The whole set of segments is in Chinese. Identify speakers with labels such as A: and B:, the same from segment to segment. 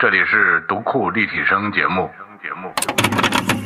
A: 这里是读库立体声节目。节目。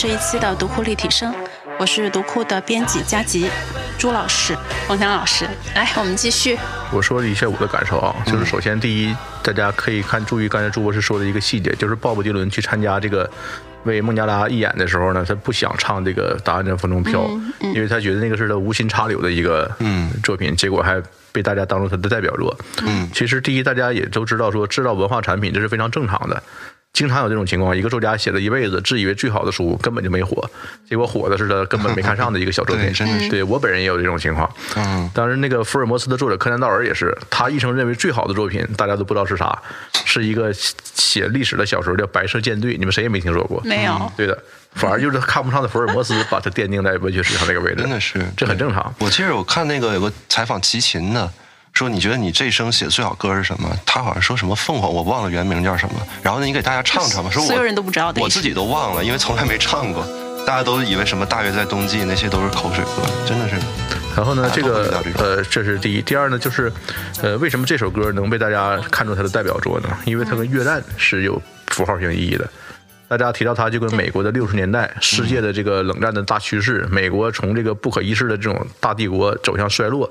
B: 这一期的读库立体声，我是读库的编辑佳吉，朱老师、冯强老师。来，我们继续。
C: 我说一下我的感受啊，就是首先第一，大家可以看注意刚才朱博士说的一个细节，就是鲍勃迪伦去参加这个为孟加拉义演的时候呢，他不想唱这个《答案在风中飘》，因为他觉得那个是他无心插柳的一个作品，结果还被大家当做他的代表作。嗯，其实第一，大家也都知道说制造文化产品这是非常正常的。经常有这种情况，一个作家写了一辈子，自以为最好的书根本就没火，结果火的是他根本没看上的一个小作品。
D: 对
C: 我本人也有这种情况。
D: 嗯，
C: 当然，那个福尔摩斯的作者柯南道尔也是，他一生认为最好的作品，大家都不知道是啥，是一个写历史的小说叫《白色舰队》，你们谁也没听说过。
B: 没有，
C: 对的，反而就是看不上的福尔摩斯，把他奠定在文学史上这个位置，
D: 真的是
C: 这很正常。
D: 我记得我看那个有个采访齐秦的，说你觉得你这一生写的最好歌是什么？他好像说什么凤凰，我忘了原名叫什么。然后呢，你给大家唱唱吧。说我
B: 所有人都不知道的
D: 我自己都忘了，因为从来没唱过。大家都以为什么大约在冬季，那些都是口水歌，真的是。
C: 然后呢，这个呃，这是第一。第二呢，就是呃，为什么这首歌能被大家看作它的代表作呢？因为它跟越战是有符号性意义的。大家提到它，就跟美国的六十年代世界的这个冷战的大趋势，美国从这个不可一世的这种大帝国走向衰落，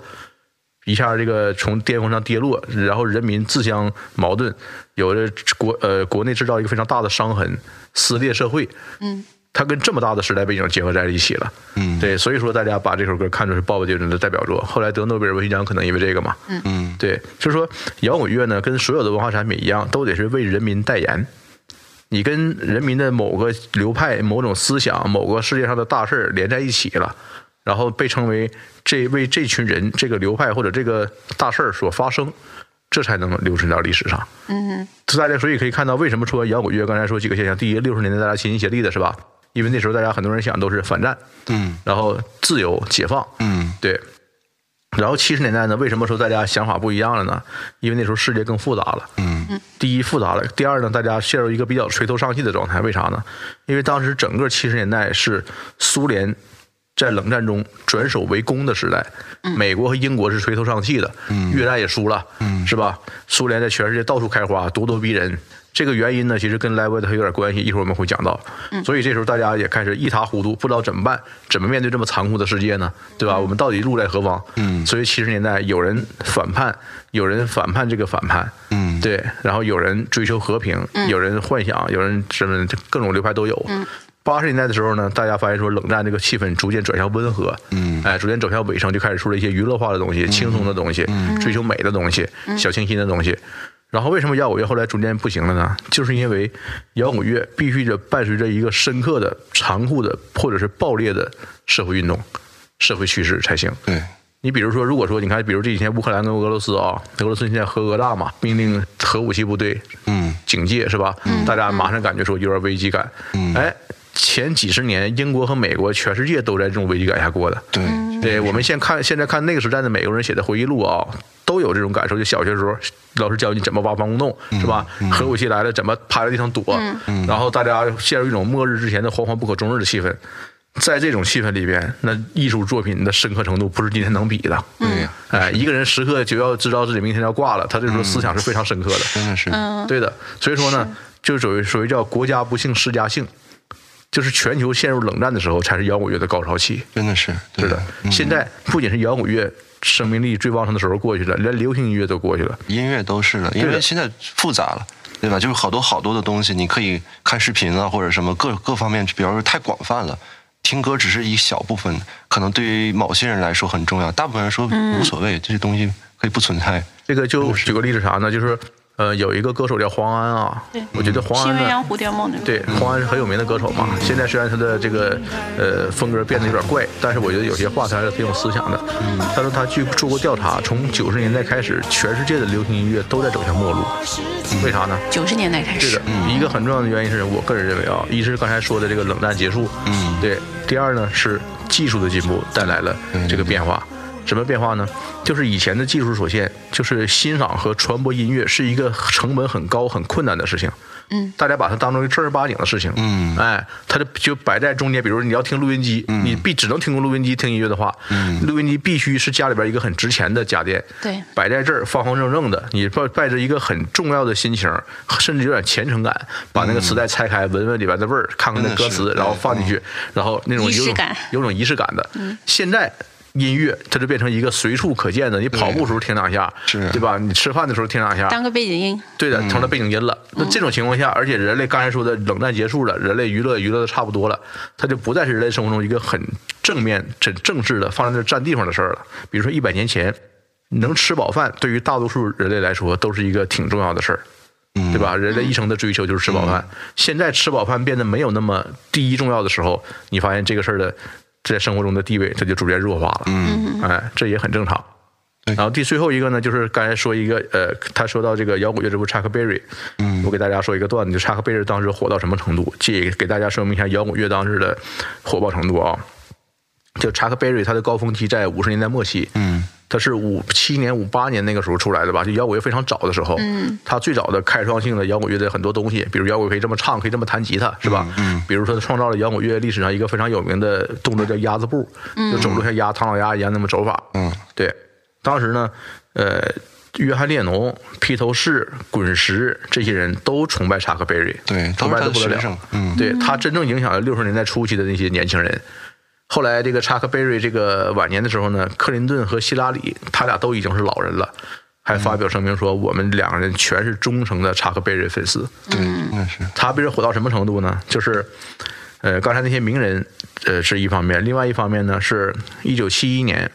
C: 一下这个从巅峰上跌落，然后人民自相矛盾，有的国呃国内制造一个非常大的伤痕，撕裂社会。
B: 嗯，
C: 它跟这么大的时代背景结合在一起了。
D: 嗯
C: 对，所以说大家把这首歌看作是鲍勃迪伦的代表作。后来得诺贝尔文学奖可能因为这个嘛。
D: 嗯，
C: 对，就是说摇滚乐呢，跟所有的文化产品一样，都得是为人民代言。你跟人民的某个流派、某种思想、某个世界上的大事儿连在一起了，然后被称为这为这群人、这个流派或者这个大事儿所发生，这才能留存到历史上。
B: 嗯，
C: 大家所以可以看到，为什么说摇滚乐？刚才说几个现象，第一，六十年代大家齐心协力的是吧？因为那时候大家很多人想都是反战，
D: 嗯
C: 然后自由解放，
D: 嗯
C: 对。然后七十年代呢，为什么说大家想法不一样了呢？因为那时候世界更复杂了。
D: 嗯
C: 第一复杂了，第二呢，大家陷入一个比较垂头丧气的状态。为啥呢？因为当时整个七十年代是苏联在冷战中转守为攻的时代，美国和英国是垂头丧气的，越战也输了，是吧？苏联在全世界到处开花，咄咄逼人。这个原因呢，其实跟莱维特有点关系，一会儿我们会讲到。所以这时候大家也开始一塌糊涂，不知道怎么办，怎么面对这么残酷的世界呢？对吧？我们到底路在何方？
D: 嗯
C: 所以七十年代有人反叛，有人反叛这个反叛，
D: 嗯
C: 对，然后有人追求和平，有人幻想，有人什么各种流派都有。八十年代的时候呢，大家发现说冷战这个气氛逐渐转向温和，
D: 嗯
C: 哎，逐渐走向尾声，就开始出了一些娱乐化的东西、轻松的东西、追求美的东西、小清新的东西。然后为什么摇滚乐后来逐渐不行了呢？就是因为摇滚乐必须得伴随着一个深刻的、残酷的或者是暴烈的社会运动、社会趋势才行。
D: 对，
C: 你比如说，如果说你看，比如这几天乌克兰跟俄罗斯啊，俄罗斯现在核讹诈嘛，命令核武器部队
D: 嗯
C: 警戒是吧？大家马上感觉说有点危机感。
D: 嗯
C: 哎，前几十年，英国和美国，全世界都在这种危机感下过的。
D: 对，
C: 对，我们现看现在看那个时代的美国人写的回忆录啊，都有这种感受。就小学时候，老师教你怎么挖防空洞，是吧？核武器来了，怎么趴在地上躲，然后大家陷入一种末日之前的惶惶不可终日的气氛。在这种气氛里边，那艺术作品的深刻程度不是今天能比的。
D: 对呀，
C: 哎，一个人时刻就要知道自己明天要挂了，他这时候思想是非常深刻的。
D: 真的是，
C: 对的，所以说呢，就是属于属于叫国家不幸世家幸，就是全球陷入冷战的时候，才是摇滚乐的高潮期。
D: 真的是，对
C: 是的，现在不仅是摇滚乐生命力最旺盛的时候过去了，连流行音乐都过去了。
D: 音乐都是的，因为现在复杂了。对吧？就是好多好多的东西，你可以看视频啊，或者什么各各方面，比方说太广泛了。听歌只是一小部分，可能对于某些人来说很重要，大部分人说无所谓，这些东西可以不存在。
C: 这个就举个例子啥呢？就是呃，有一个歌手叫黄安啊
B: 对，
C: 我觉得黄安呢
B: 新鸳鸯。蝴蝶梦。
C: 对，黄安是很有名的歌手嘛。现在虽然他的这个呃风格变得有点怪，但是我觉得有些话他还是挺有思想的。他说他去做过调查，从九十年代开始，全世界的流行音乐都在走向末路。为啥呢？
B: 九十年代开始
C: 是的，，一个很重要的原因是我个人认为啊，一是刚才说的这个冷战结束，
D: 嗯
C: 对；第二呢是技术的进步带来了这个变化。什么变化呢？就是以前的技术所限，就是欣赏和传播音乐是一个成本很高、很困难的事情。
B: 嗯，
C: 大家把它当成一个正儿八经的事情。
D: 嗯
C: 哎，它就就摆在中间。比如你要听录音机，你必只能听过录音机听音乐的话，录音机必须是家里边一个很值钱的家电。
B: 对
C: 摆在这儿方方正正的，你抱带着一个很重要的心情，甚至有点虔诚感，把那个磁带拆开，闻闻里边的味儿，看看那歌词，然后放进去，然后那种有种
B: 仪式感
C: 有种仪式感的。嗯现在。音乐它就变成一个随处可见的，你跑步时候听两下，
D: 是
C: 对吧？你吃饭的时候听两下，
B: 当个背景音。
C: 对的，成了背景音了。那这种情况下，而且人类刚才说的冷战结束了，人类娱乐娱乐的差不多了，它就不再是人类生活中一个很正面、很正式的放在那占地方的事儿了。比如说一百年前，能吃饱饭，对于大多数人类来说都是一个挺重要的事儿。对吧？人类一生的追求就是吃饱饭。现在吃饱饭变得没有那么第一重要的时候，你发现这个事儿的在生活中的地位，它就逐渐弱化了。嗯，哎，这也很正常。然后第最后一个呢，就是刚才说一个呃，他说到这个摇滚乐之父查克贝瑞，嗯，我给大家说一个段子，就查克贝瑞当时火到什么程度，这给大家说明一下摇滚乐当时的火爆程度啊。就查克贝瑞他的高峰期在五十年代末期，
D: 嗯，
C: 他是五七年、五八年那个时候出来的吧，就摇滚乐非常早的时候。嗯，他最早的开创性的摇滚乐的很多东西，比如摇滚可以这么唱，可以这么弹吉他，是吧？嗯，比如说他创造了摇滚乐历史上一个非常有名的动作叫鸭子步，就走路像鸭唐老鸭一样那么走法。
D: 嗯，
C: 对，当时呢，呃，约翰列侬、披头士、滚石这些人都崇拜查克贝瑞，
D: 对
C: 崇拜
D: 的
C: 不得了。
D: 嗯
C: 对他真正影响了六十年代初期的那些年轻人。后来这个查克贝瑞这个晚年的时候呢，克林顿和希拉里他俩都已经是老人了，还发表声明说我们两个人全是忠诚的查克贝瑞粉丝。
D: 对，那是，
C: 他贝瑞火到什么程度呢？就是，呃，刚才那些名人，呃，是一方面，另外一方面呢，是一九七一年，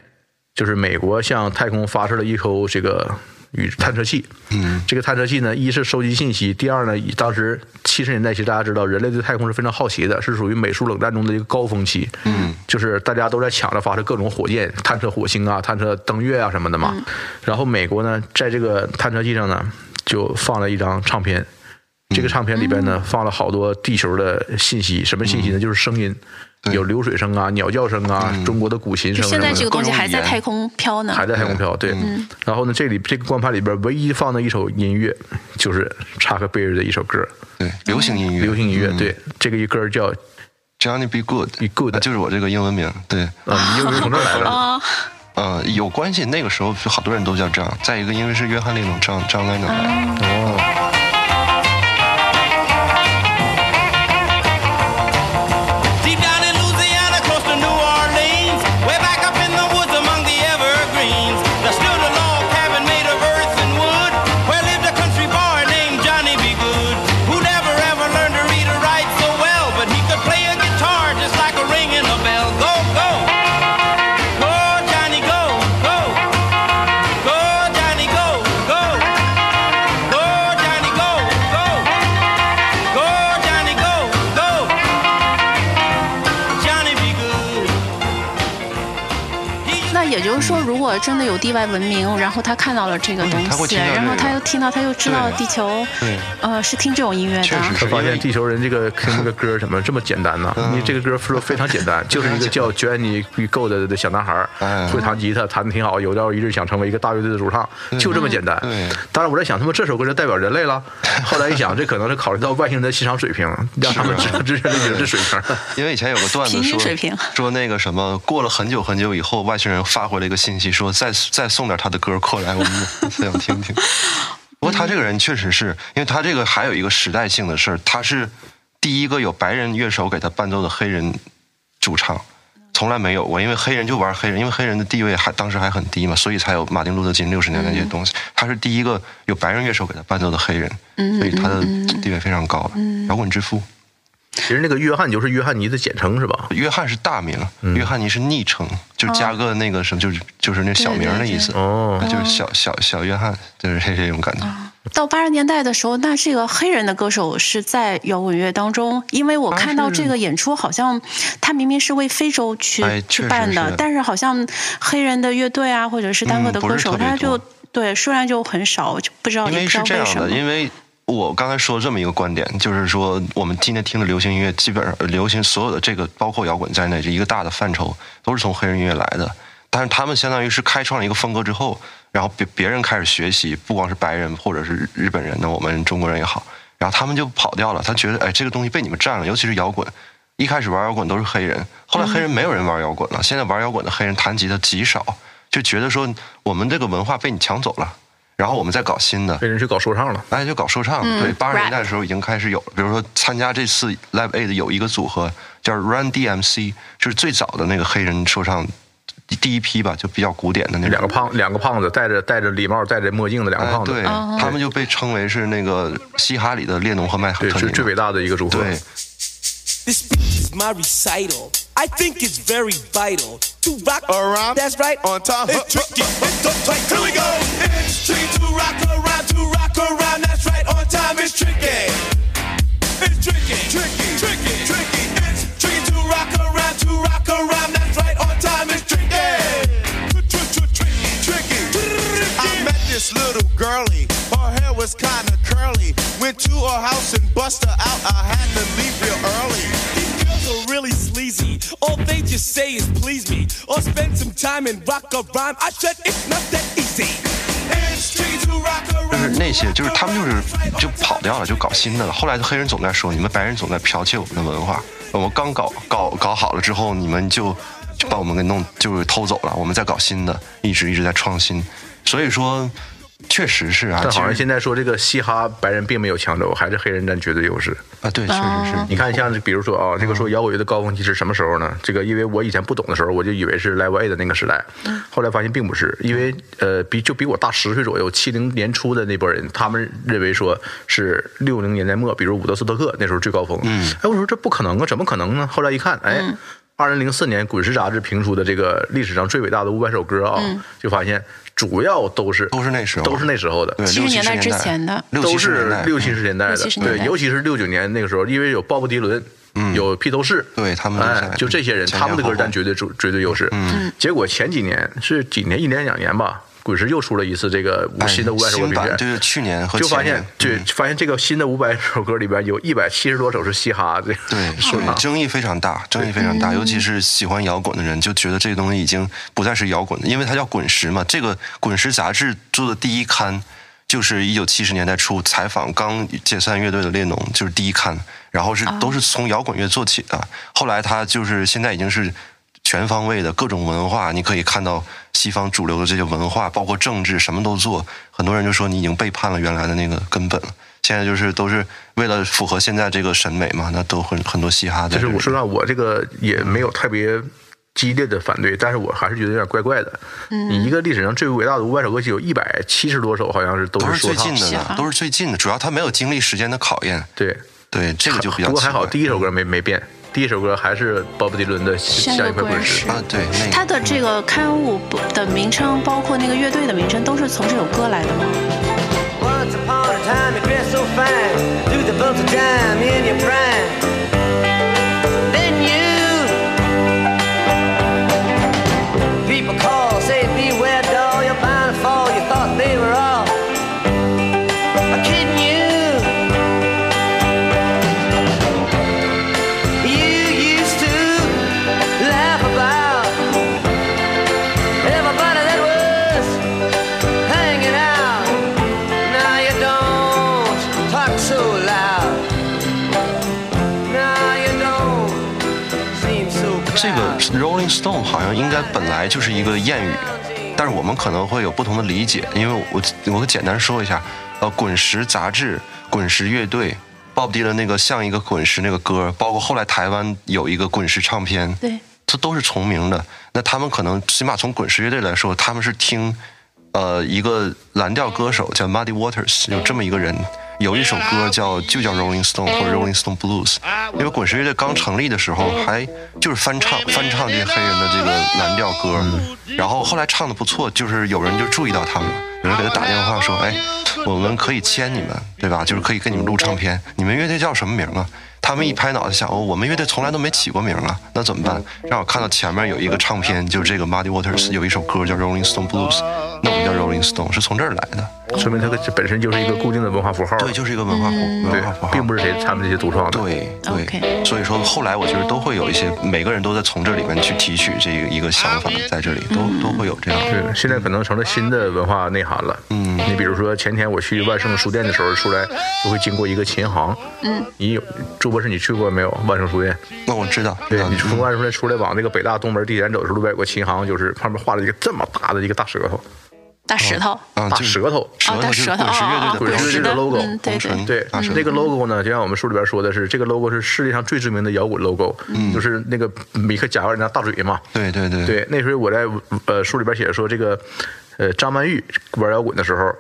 C: 就是美国向太空发射了一艘这个宇探测器。
D: 嗯，
C: 这个探测器呢，一是收集信息，第二呢，以当时七十年代，其实大家知道，人类对太空是非常好奇的，是属于美苏冷战中的一个高峰期。
D: 嗯，
C: 就是大家都在抢着发射各种火箭，探测火星啊，探测登月啊什么的嘛。然后美国呢，在这个探测器上呢，就放了一张唱片。这个唱片里边呢，放了好多地球的信息，什么信息呢？就是声音，
D: 对
C: 有流水声啊、鸟叫声啊、中国的古琴声什么的。
B: 现在这个东西还在太空飘呢。
C: 还在太空飘，对。然后呢，这里这个光盘里边唯一放的一首音乐，就是查克贝尔的一首歌，
D: 对，流行音乐，
C: 流行音乐。
D: 嗯
C: 对，这个一歌叫
D: ，Johnny Be
C: Good，Be Good
D: 啊就是我这个英文名，对，
C: 啊，你又是从这儿来的。
B: 啊，
D: 呃，有关系。那个时候就好多人都叫这样。再一个，因为是约翰列侬张张莱农的，
C: 哦，
B: 能说，如果真的有地外文明，然后他看到了这个东西，
D: 嗯
B: 然后他又听到，他又知道地球，
D: 对
B: 呃，是听这种音乐的。
D: 确实是
C: 他发现地球人这个听这个歌怎么这么简单呢？
D: 嗯
C: 你这个歌说非常简单，就是一个叫 Jenny Gold 的小男孩
D: 哎，
C: 会弹吉他，弹的挺好，有朝一日想成为一个大乐队的主唱，就这么简单。
D: 对
C: 当然我在想，他妈这首歌就代表人类了。后来一想，这可能是考虑到外星人的欣赏水平，让他们知道知道这这水平。
D: 因为以前有个段子说
B: 水平
D: 说那个什么，过了很久很久以后，外星人发回了一个信息，说再再送点他的歌过来，我们 想听听。不过他这个人确实是因为他这个还有一个时代性的事儿，他是第一个有白人乐手给他伴奏的黑人主唱。从来没有过，因为黑人就玩黑人，因为黑人的地位还当时还很低嘛，所以才有马丁路德金六十年代这些东西。他是第一个有白人乐手给他伴奏的黑人，所以他的地位非常高了，摇滚之父。
C: 其实那个约翰就是约翰尼的简称是吧？
D: 约翰是大名，约翰尼是昵称，就加个那个什么，就是就是那小名的意思。
C: 哦
D: 就是小小小约翰，就是这这种感觉。
B: 到八十年代的时候，那这个黑人的歌手是在摇滚乐当中，因为我看到这个演出，好像他明明是为非洲去、
D: 哎
B: 去办的，
D: 是
B: 但是好像黑人的乐队啊，或者是单个的歌手，他就对数量就很少，就不知道
D: 因为
B: 也不知道
D: 是这样的，
B: 为什么。
D: 因为我刚才说这么一个观点，就是说我们今天听的流行音乐，基本上流行所有的这个，包括摇滚在内，这一个大的范畴，都是从黑人音乐来的。但是他们相当于是开创了一个风格之后，然后别别人开始学习，不光是白人或者是日本人，那我们中国人也好，然后他们就跑掉了。他觉得，哎，这个东西被你们占了，尤其是摇滚。一开始玩摇滚都是黑人，后来黑人没有人玩摇滚了。现在玩摇滚的黑人弹吉他极少，就觉得说我们这个文化被你抢走了，然后我们再搞新的。
C: 被人去搞说唱了。
D: 哎，就搞说唱，
B: 嗯
D: 对，八十年代的时候已经开始有了。比如说参加这次 Live Aid 有一个组合叫 Run DMC，就是最早的那个黑人说唱第第一批吧，就比较古典的那种
C: 两个胖两个胖子戴着戴着礼帽戴着墨镜的两个
D: 哎，
C: 胖子，
D: 对，
B: 哦
D: 他们就被称为是那个嘻哈里的列侬和麦克
C: 对，
D: 特尼嘛。
C: 是最伟大的一个组合。
D: 对
E: is my recital. I think it's very vital to rock around. That's right.
F: On time.
E: It's tricky. It's uptight. Here we go. It's tricky to rock around, to rock around. That's right. On time. It's tricky. It's tricky. Tricky. Tricky. Tricky. It's tricky to rock around, to rock around. That's right. On time. It's tricky. Tricky. Tricky.
F: I met this little girlie. Her hair was kinda curly. Went to her house and bust her out. I had to leave real early.
E: These girls are really sleazy. All they just say is please me. Or spend some time and rock a rhyme. I said it's not that easy. It's tricky to rock
D: 但是
E: around.
D: 那些就是他们就是就跑掉了，就搞新的了。后来的黑人总在说，你们白人总在剽窃我们的文化。我们刚搞搞搞好了之后，你们就就把我们给弄就是偷走了。我们在搞新的，一直一直在创新。所以说，确实是啊。
C: 但好像现在说这个嘻哈白人并没有抢走，还是黑人占绝对优势。
D: 啊，对，确实是。
B: 哦
C: 你看，像比如说啊，这个说摇滚乐的高峰期是什么时候呢？这个因为我以前不懂的时候，我就以为是 Live A 的那个时代，后来发现并不是，因为呃，比就比我大十岁左右，七零年初的那波人，他们认为说是六零年代末，比如伍德斯托克那时候最高峰。嗯，哎，我说这不可能啊，怎么可能呢？后来一看，哎。二零零四年，《滚石》杂志评出的这个历史上最伟大的五百首歌啊，就发现主要都是
D: 都是那时候。
C: 都是那时候的，
D: 对
B: ，70
D: 六七
B: 年代
D: 十年
B: 之前的。
C: 都是六七十年代。的，对，尤其是六九年那个时候，因为有鲍勃迪伦，有披头士，
D: 对他们，
C: 哎就这些人，他们的歌占绝对主绝对优势。嗯，结果前几年是几年，一年两年吧，滚石又出了一次这个
D: 哎
C: 新的五百首歌
D: 新版，
C: 评选，
D: 就是去年和
C: 就发
D: 前年
C: 现，对，发现这个新的五百首歌里边有一百七十多首是嘻哈，的
D: 对，所
C: 以
D: 争议非常大，争议非常大，尤其是喜欢摇滚的人就觉得这个东西已经不再是摇滚的，因为它叫滚石嘛。这个滚石杂志做的第一刊就是一九七十年代初采访刚解散乐队的列侬，就是第一刊，然后是都是从摇滚乐做起的。后来他就是现在已经是全方位的各种文化，你可以看到西方主流的这些文化，包括政治，什么都做。很多人就说你已经背叛了原来的那个根本了。现在就是都是为了符合现在这个审美嘛，那都很很多嘻哈在这里。
C: 就是我说实话，我这个也没有特别激烈的反对，但是我还是觉得有点怪怪的。你一个历史上最伟大的五百首歌曲，有一百七十多首，好像是都
D: 都是
C: 说唱
D: 最近。的呢，都是最近的，主要他没有经历时间的考验。
C: 对，
D: 对，这个就比较
C: 不过还好，第一首歌没没变，第一首歌还是鲍勃迪伦的《
B: 山
C: 下一块滚
B: 河滚石
C: 石》。
D: 啊，对，那
B: 它
D: 个
B: 的这个刊物的名称，包括那个乐队的名称，都是从这首歌来的吗
G: ？Once upon a time, you dressed so fine, do the bumps of time in your prime.
D: Stone 好像应该本来就是一个谚语，但是我们可能会有不同的理解，因为我我会简单说一下，呃，滚石杂志、滚石乐队。鲍勃迪伦那个像一个滚石那个歌，包括后来台湾有一个滚石唱片，
B: 对，
D: 这都是重名的。那他们可能起码从滚石乐队来说，他们是听，呃，一个蓝调歌手叫 Muddy Waters，有这么一个人，有一首歌叫就叫 Rolling Stone 或者 Rolling Stone Blues。因为滚石乐队刚成立的时候，还就是翻唱翻唱这些黑人的这个蓝调歌，然后后来唱的不错，就是有人就注意到他们了，有人给他打电话说，哎，我们可以签你们，对吧？就是可以跟你们录唱片，你们乐队叫什么名啊？他们一拍脑袋想，哦，我们乐队从来都没起过名啊，那怎么办？让我看到前面有一个唱片，就是这个 Muddy Waters 有一首歌叫 Rolling Stone Blues，那我们叫 Rolling Stone 是从这儿来的。
C: 说明它这本身就是一个固定的文化符号。
D: 对，就是一个文化符文化符号，，
C: 并不是谁他们这些独创的。
D: 对对所以说后来我觉得都会有一些，每个人都在从这里面去提取这个一个想法，在这里都都会有这样。
C: 对，现在可能成了新的文化内涵了。
D: 嗯
C: 你比如说前天我去万盛书店的时候，出来就会经过一个琴行。嗯，你有朱博士，你去过没有？万盛书店？
D: 那我知道，
C: 对
D: 嗯
C: 你从万盛书店出来往那个北大东门地铁站走的时候，路边有个琴行，就是旁边画了一个这么大的一个大舌头，
B: 大石头，
D: 啊，
C: 大舌头。
B: 哦大
D: 舌头就是
B: 舌头
D: 滚石乐队的
C: logo
B: 嗯对对
D: 红唇
C: 对。
D: 大舌，头
C: 这个 logo 呢，就像我们书里边说的是，这个 logo 是世界上最知名的摇滚 logo，就是那个米克贾维尔那大嘴嘛。
D: 对对对。
C: 对，那时候我在呃书里边写说，这个呃张曼玉玩摇滚的时候，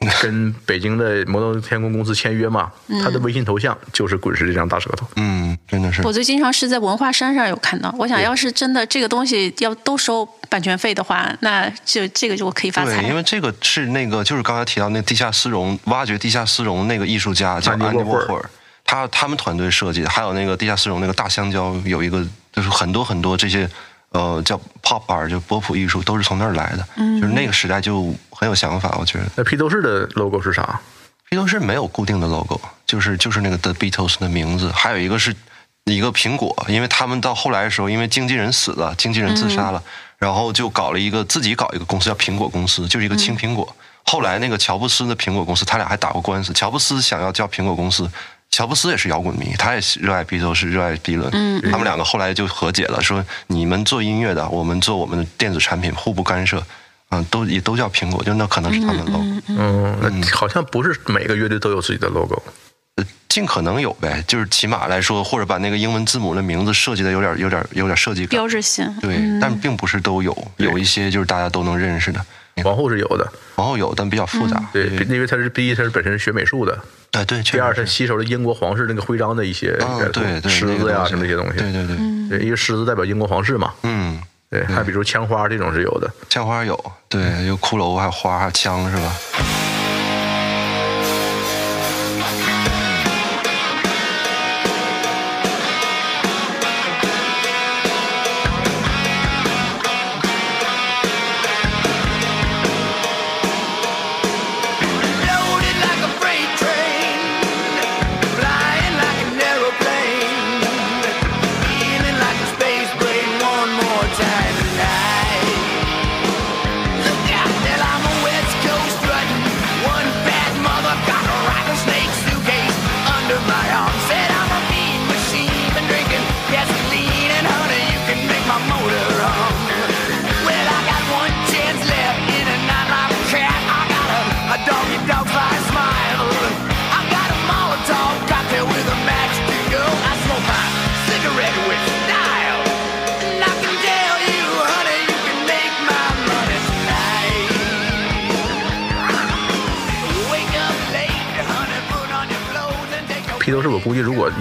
C: 跟北京的摩登天空公司签约嘛，他的微信头像就是滚石这张大舌头。
D: 嗯，真的是
B: 我最经常是在文化山上有看到。我想要是真的这个东西要都收版权费的话，那就这个就我可以发财
D: 对，因。为这个是那个就是刚才提到那地下丝绒挖掘地下丝绒那个艺术家叫
C: 安迪
D: 安迪
C: 沃霍尔
D: 沃霍尔，他他们团队设计的，还有那个地下丝绒那个大香蕉有一个就是很多很多这些呃叫 pop art 就波普艺术都是从那儿来的，
B: 嗯
D: 就是那个时代就很有想法，我觉得。
C: 那披头士的 logo 是啥？
D: 披头士没有固定的 logo，就是就是那个 The Beatles 的名字，还有一个是一个苹果，因为他们到后来的时候，因为经纪人死了，经纪人自杀了，然后就搞了一个自己搞一个公司叫苹果公司，就是一个青苹果。后来那个乔布斯的苹果公司，他俩还打过官司，乔布斯想要叫苹果公司。乔布斯也是摇滚迷，他也是热爱披头士，热爱比伦。嗯，他们两个后来就和解了，说你们做音乐的，我们做我们的电子产品，互不干涉。嗯，都也都叫苹果，就那可能是他们的 logo。
C: 嗯，那好像不是每个乐队都有自己的 logo。
D: 呃尽可能有呗，就是起码来说，或者把那个英文字母的名字设计的有点、有点、有点设计感。
B: 标志性，
D: 对，但并不是都有，有一些就是大家都能认识的。
C: 皇后是有的，
D: 皇后有，但比较复杂。
C: 对，因为她是第一，她是本身是学美术的；
D: 哎对，
C: 第二，
D: 是。
C: 吸收了英国皇室那个徽章的一些
D: 嗯，
C: 元素
D: 对对，
C: 狮子呀
D: 那个
C: 什么这些东西。
D: 对对对，
C: 对，一个狮子代表英国皇室嘛。
D: 嗯，
C: 对，还比如枪花这种是有的。
D: 枪花有，对，有骷髅，还有花，还有枪，是吧？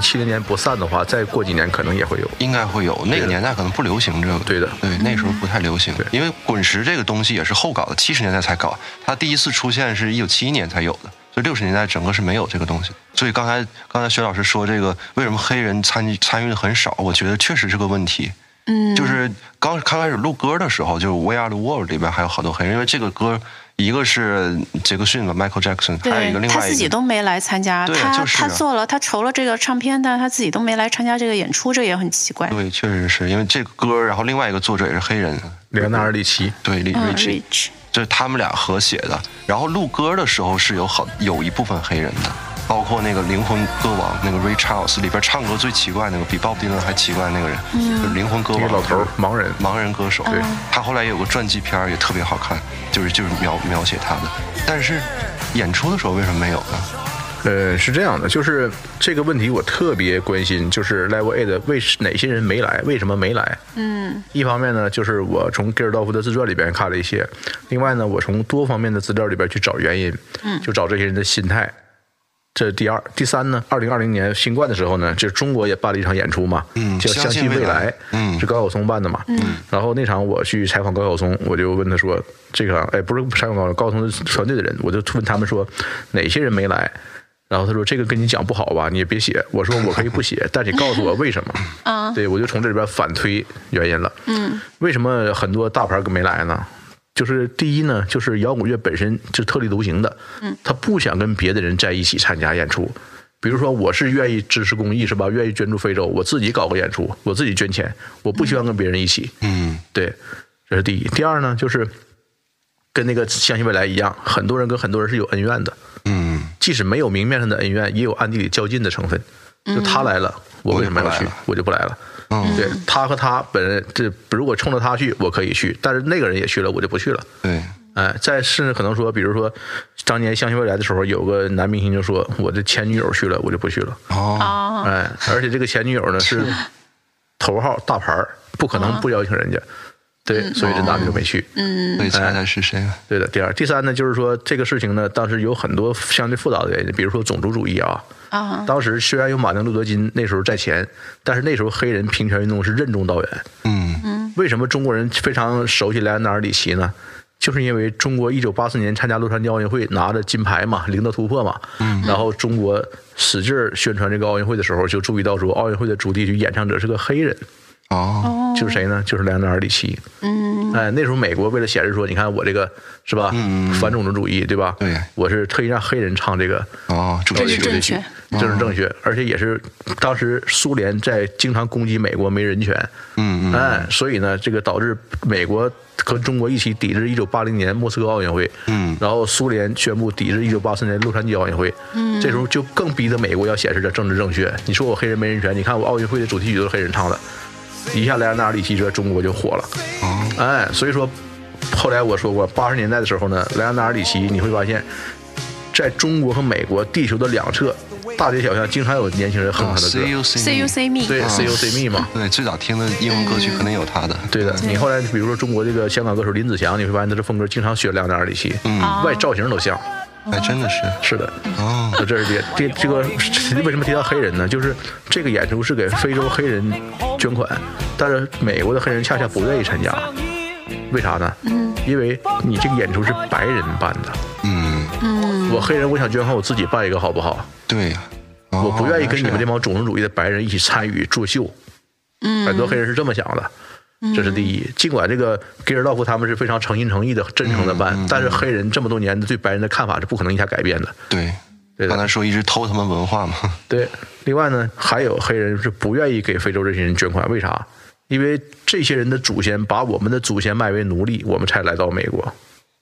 C: 七零年不散的话，再过几年可能也会有。
D: 应该会有，那个年代可能不流行这个。
C: 对的
D: 对，那时候不太流行
C: 对。
D: 因为滚石这个东西也是后搞的，七十年代才搞，它第一次出现是一九七一年才有的，所以六十年代整个是没有这个东西。所以刚才刚才薛老师说这个为什么黑人参与参与的很少，我觉得确实是个问题。嗯，就是刚刚开始录歌的时候，就是《We Are the World》里边还有好多黑人，因为这个歌一个是杰克逊吧，Michael Jackson，还有一个另外一个
B: 自己都没来参加，
D: 对
B: 他
D: 就是啊
B: 他做了，他筹了这个唱片，但他自己都没来参加这个演出，这也很奇怪。
D: 对，确实是因为这个歌，然后另外一个作者也是黑人，
C: 里安纳尔里奇，
D: 对，李
B: 嗯
D: Richie。
B: ，Rich，
D: 这是他们俩合写的。然后录歌的时候是有好有一部分黑人的，包括那个灵魂歌王那个 Ray Charles 里边唱歌最奇怪那个，比鲍勃迪伦还奇怪那个人，就是灵魂歌王
C: 老头儿盲人
D: 盲人歌手。对，他后来也有个传记片也特别好看，就是就是描描写他的。但是演出的时候为什么没有呢？
C: 呃，是这样的，就是这个问题我特别关心，就是 Level A 的为哪些人没来，为什么没来？嗯，一方面呢，就是我从吉尔道夫的自传里边看了一些，另外呢，我从多方面的资料里边去找原因，嗯，就找这些人的心态。这是第二，第三呢？二零二零年新冠的时候呢，就中国也办了一场演出嘛，
D: 嗯
C: 叫《
D: 相信未
C: 来
D: 来》，嗯。
C: 是高晓松办的嘛，嗯，然后那场我去采访高晓松，我就问他说，这个哎不是采访高晓松，高晓松是团队的人，我就问他们说哪些人没来，然后他说这个跟你讲不好吧，你也别写，我说我可以不写，但你告诉我为什么，
B: 啊，
C: 对我就从这里边反推原因了，嗯，为什么很多大牌没来呢？就是第一呢，就是摇滚乐本身就是特立独行的，嗯，他不想跟别的人在一起参加演出。比如说，我是愿意支持公益，是吧？愿意捐助非洲，我自己搞个演出，我自己捐钱，我不希望跟别人一起。
D: 嗯
C: 对，这是第一。第二呢，就是跟那个相信未来一样，很多人跟很多人是有恩怨的，
D: 嗯
C: 即使没有明面上的恩怨，也有暗地里较劲的成分。就他来了，我为什么要去？我就不来了。
D: 嗯，
C: 对他和他本人，这如果冲着他去，我可以去；但是那个人也去了，我就不去了。
D: 对，
C: 哎，再甚至可能说，比如说当年《相信未来》的时候，有个男明星就说：“我的前女友去了，我就不去了。
D: 哦，
B: 啊，
C: 哎，而且这个前女友呢是头号大牌儿，不可能不邀请人家。对，所以这男的就没去。
D: 嗯那你猜猜是谁啊？
C: 对的，第二、第三呢，就是说这个事情呢，当时有很多相对复杂的原因，比如说种族主义啊。
B: 啊，
C: 当时虽然有马丁路德金那时候在前，但是那时候黑人平权运动是任重道远。
D: 嗯
C: 为什么中国人非常熟悉莱昂纳尔里奇呢？就是因为中国一九八四年参加洛杉矶奥运会拿着金牌嘛，零的突破嘛，嗯，然后中国使劲儿宣传这个奥运会的时候，就注意到说奥运会的主题曲演唱者是个黑人，
D: 哦，
C: 就是谁呢？就是莱昂纳尔里奇。嗯，哎，那时候美国为了显示说，你看我这个是吧，反种族主义对吧？
D: 对。
C: 我是特意让黑人唱这个
D: 哦，主
B: 这
D: 题曲。
B: 是正确。
C: 政治正确，而且也是当时苏联在经常攻击美国没人权，
D: 嗯嗯。
C: 哎，所以呢，这个导致美国和中国一起抵制一九八零年莫斯科奥运会，
D: 嗯。
C: 然后苏联宣布抵制一九八四年洛杉矶奥运会，嗯，这时候就更逼得美国要显示着政治正确。你说我黑人没人权，你看我奥运会的主题曲都是黑人唱的，一下莱昂纳尔里奇在中国就火了，
D: 哦，
C: 哎，所以说后来我说过，八十年代的时候呢，莱昂纳尔里奇你会发现，在中国和美国地球的两侧，大街小巷经常有年轻人哼
D: 哦
C: 他的歌。
D: ，See you
B: C U me，C me，
C: 对，C U C me 嘛，
D: 对，最早听的英文歌曲可能有他的。
C: 对的。你后来比如说中国这个香港歌手林子祥，你会发现他的风格经常学两点二里奇，
D: 嗯
C: 外造型都像。
D: 哎，真的是。
C: 是的，
D: 哦，
C: 这是这这这个为什么提到黑人呢？就是这个演出是给非洲黑人捐款，但是美国的黑人恰恰不愿意参加，为啥呢？嗯，因为你这个演出是白人办的，
D: 嗯，
C: 我黑人我想捐款，我自己办一个好不好？
D: 对呀。哦
C: 我不愿意跟你们这帮种族主义的白人一起参与作秀。嗯，很多黑人是这么想的。这是第一，尽管这个给尔道夫他们是非常诚心诚意的、真诚的办，但是黑人这么多年对白人的看法是不可能一下改变的。
D: 对，
C: 对
D: 刚才说一直偷他们文化嘛。
C: 对，另外呢，还有黑人是不愿意给非洲这些人捐款，为啥？因为这些人的祖先把我们的祖先卖为奴隶，我们才来到美国。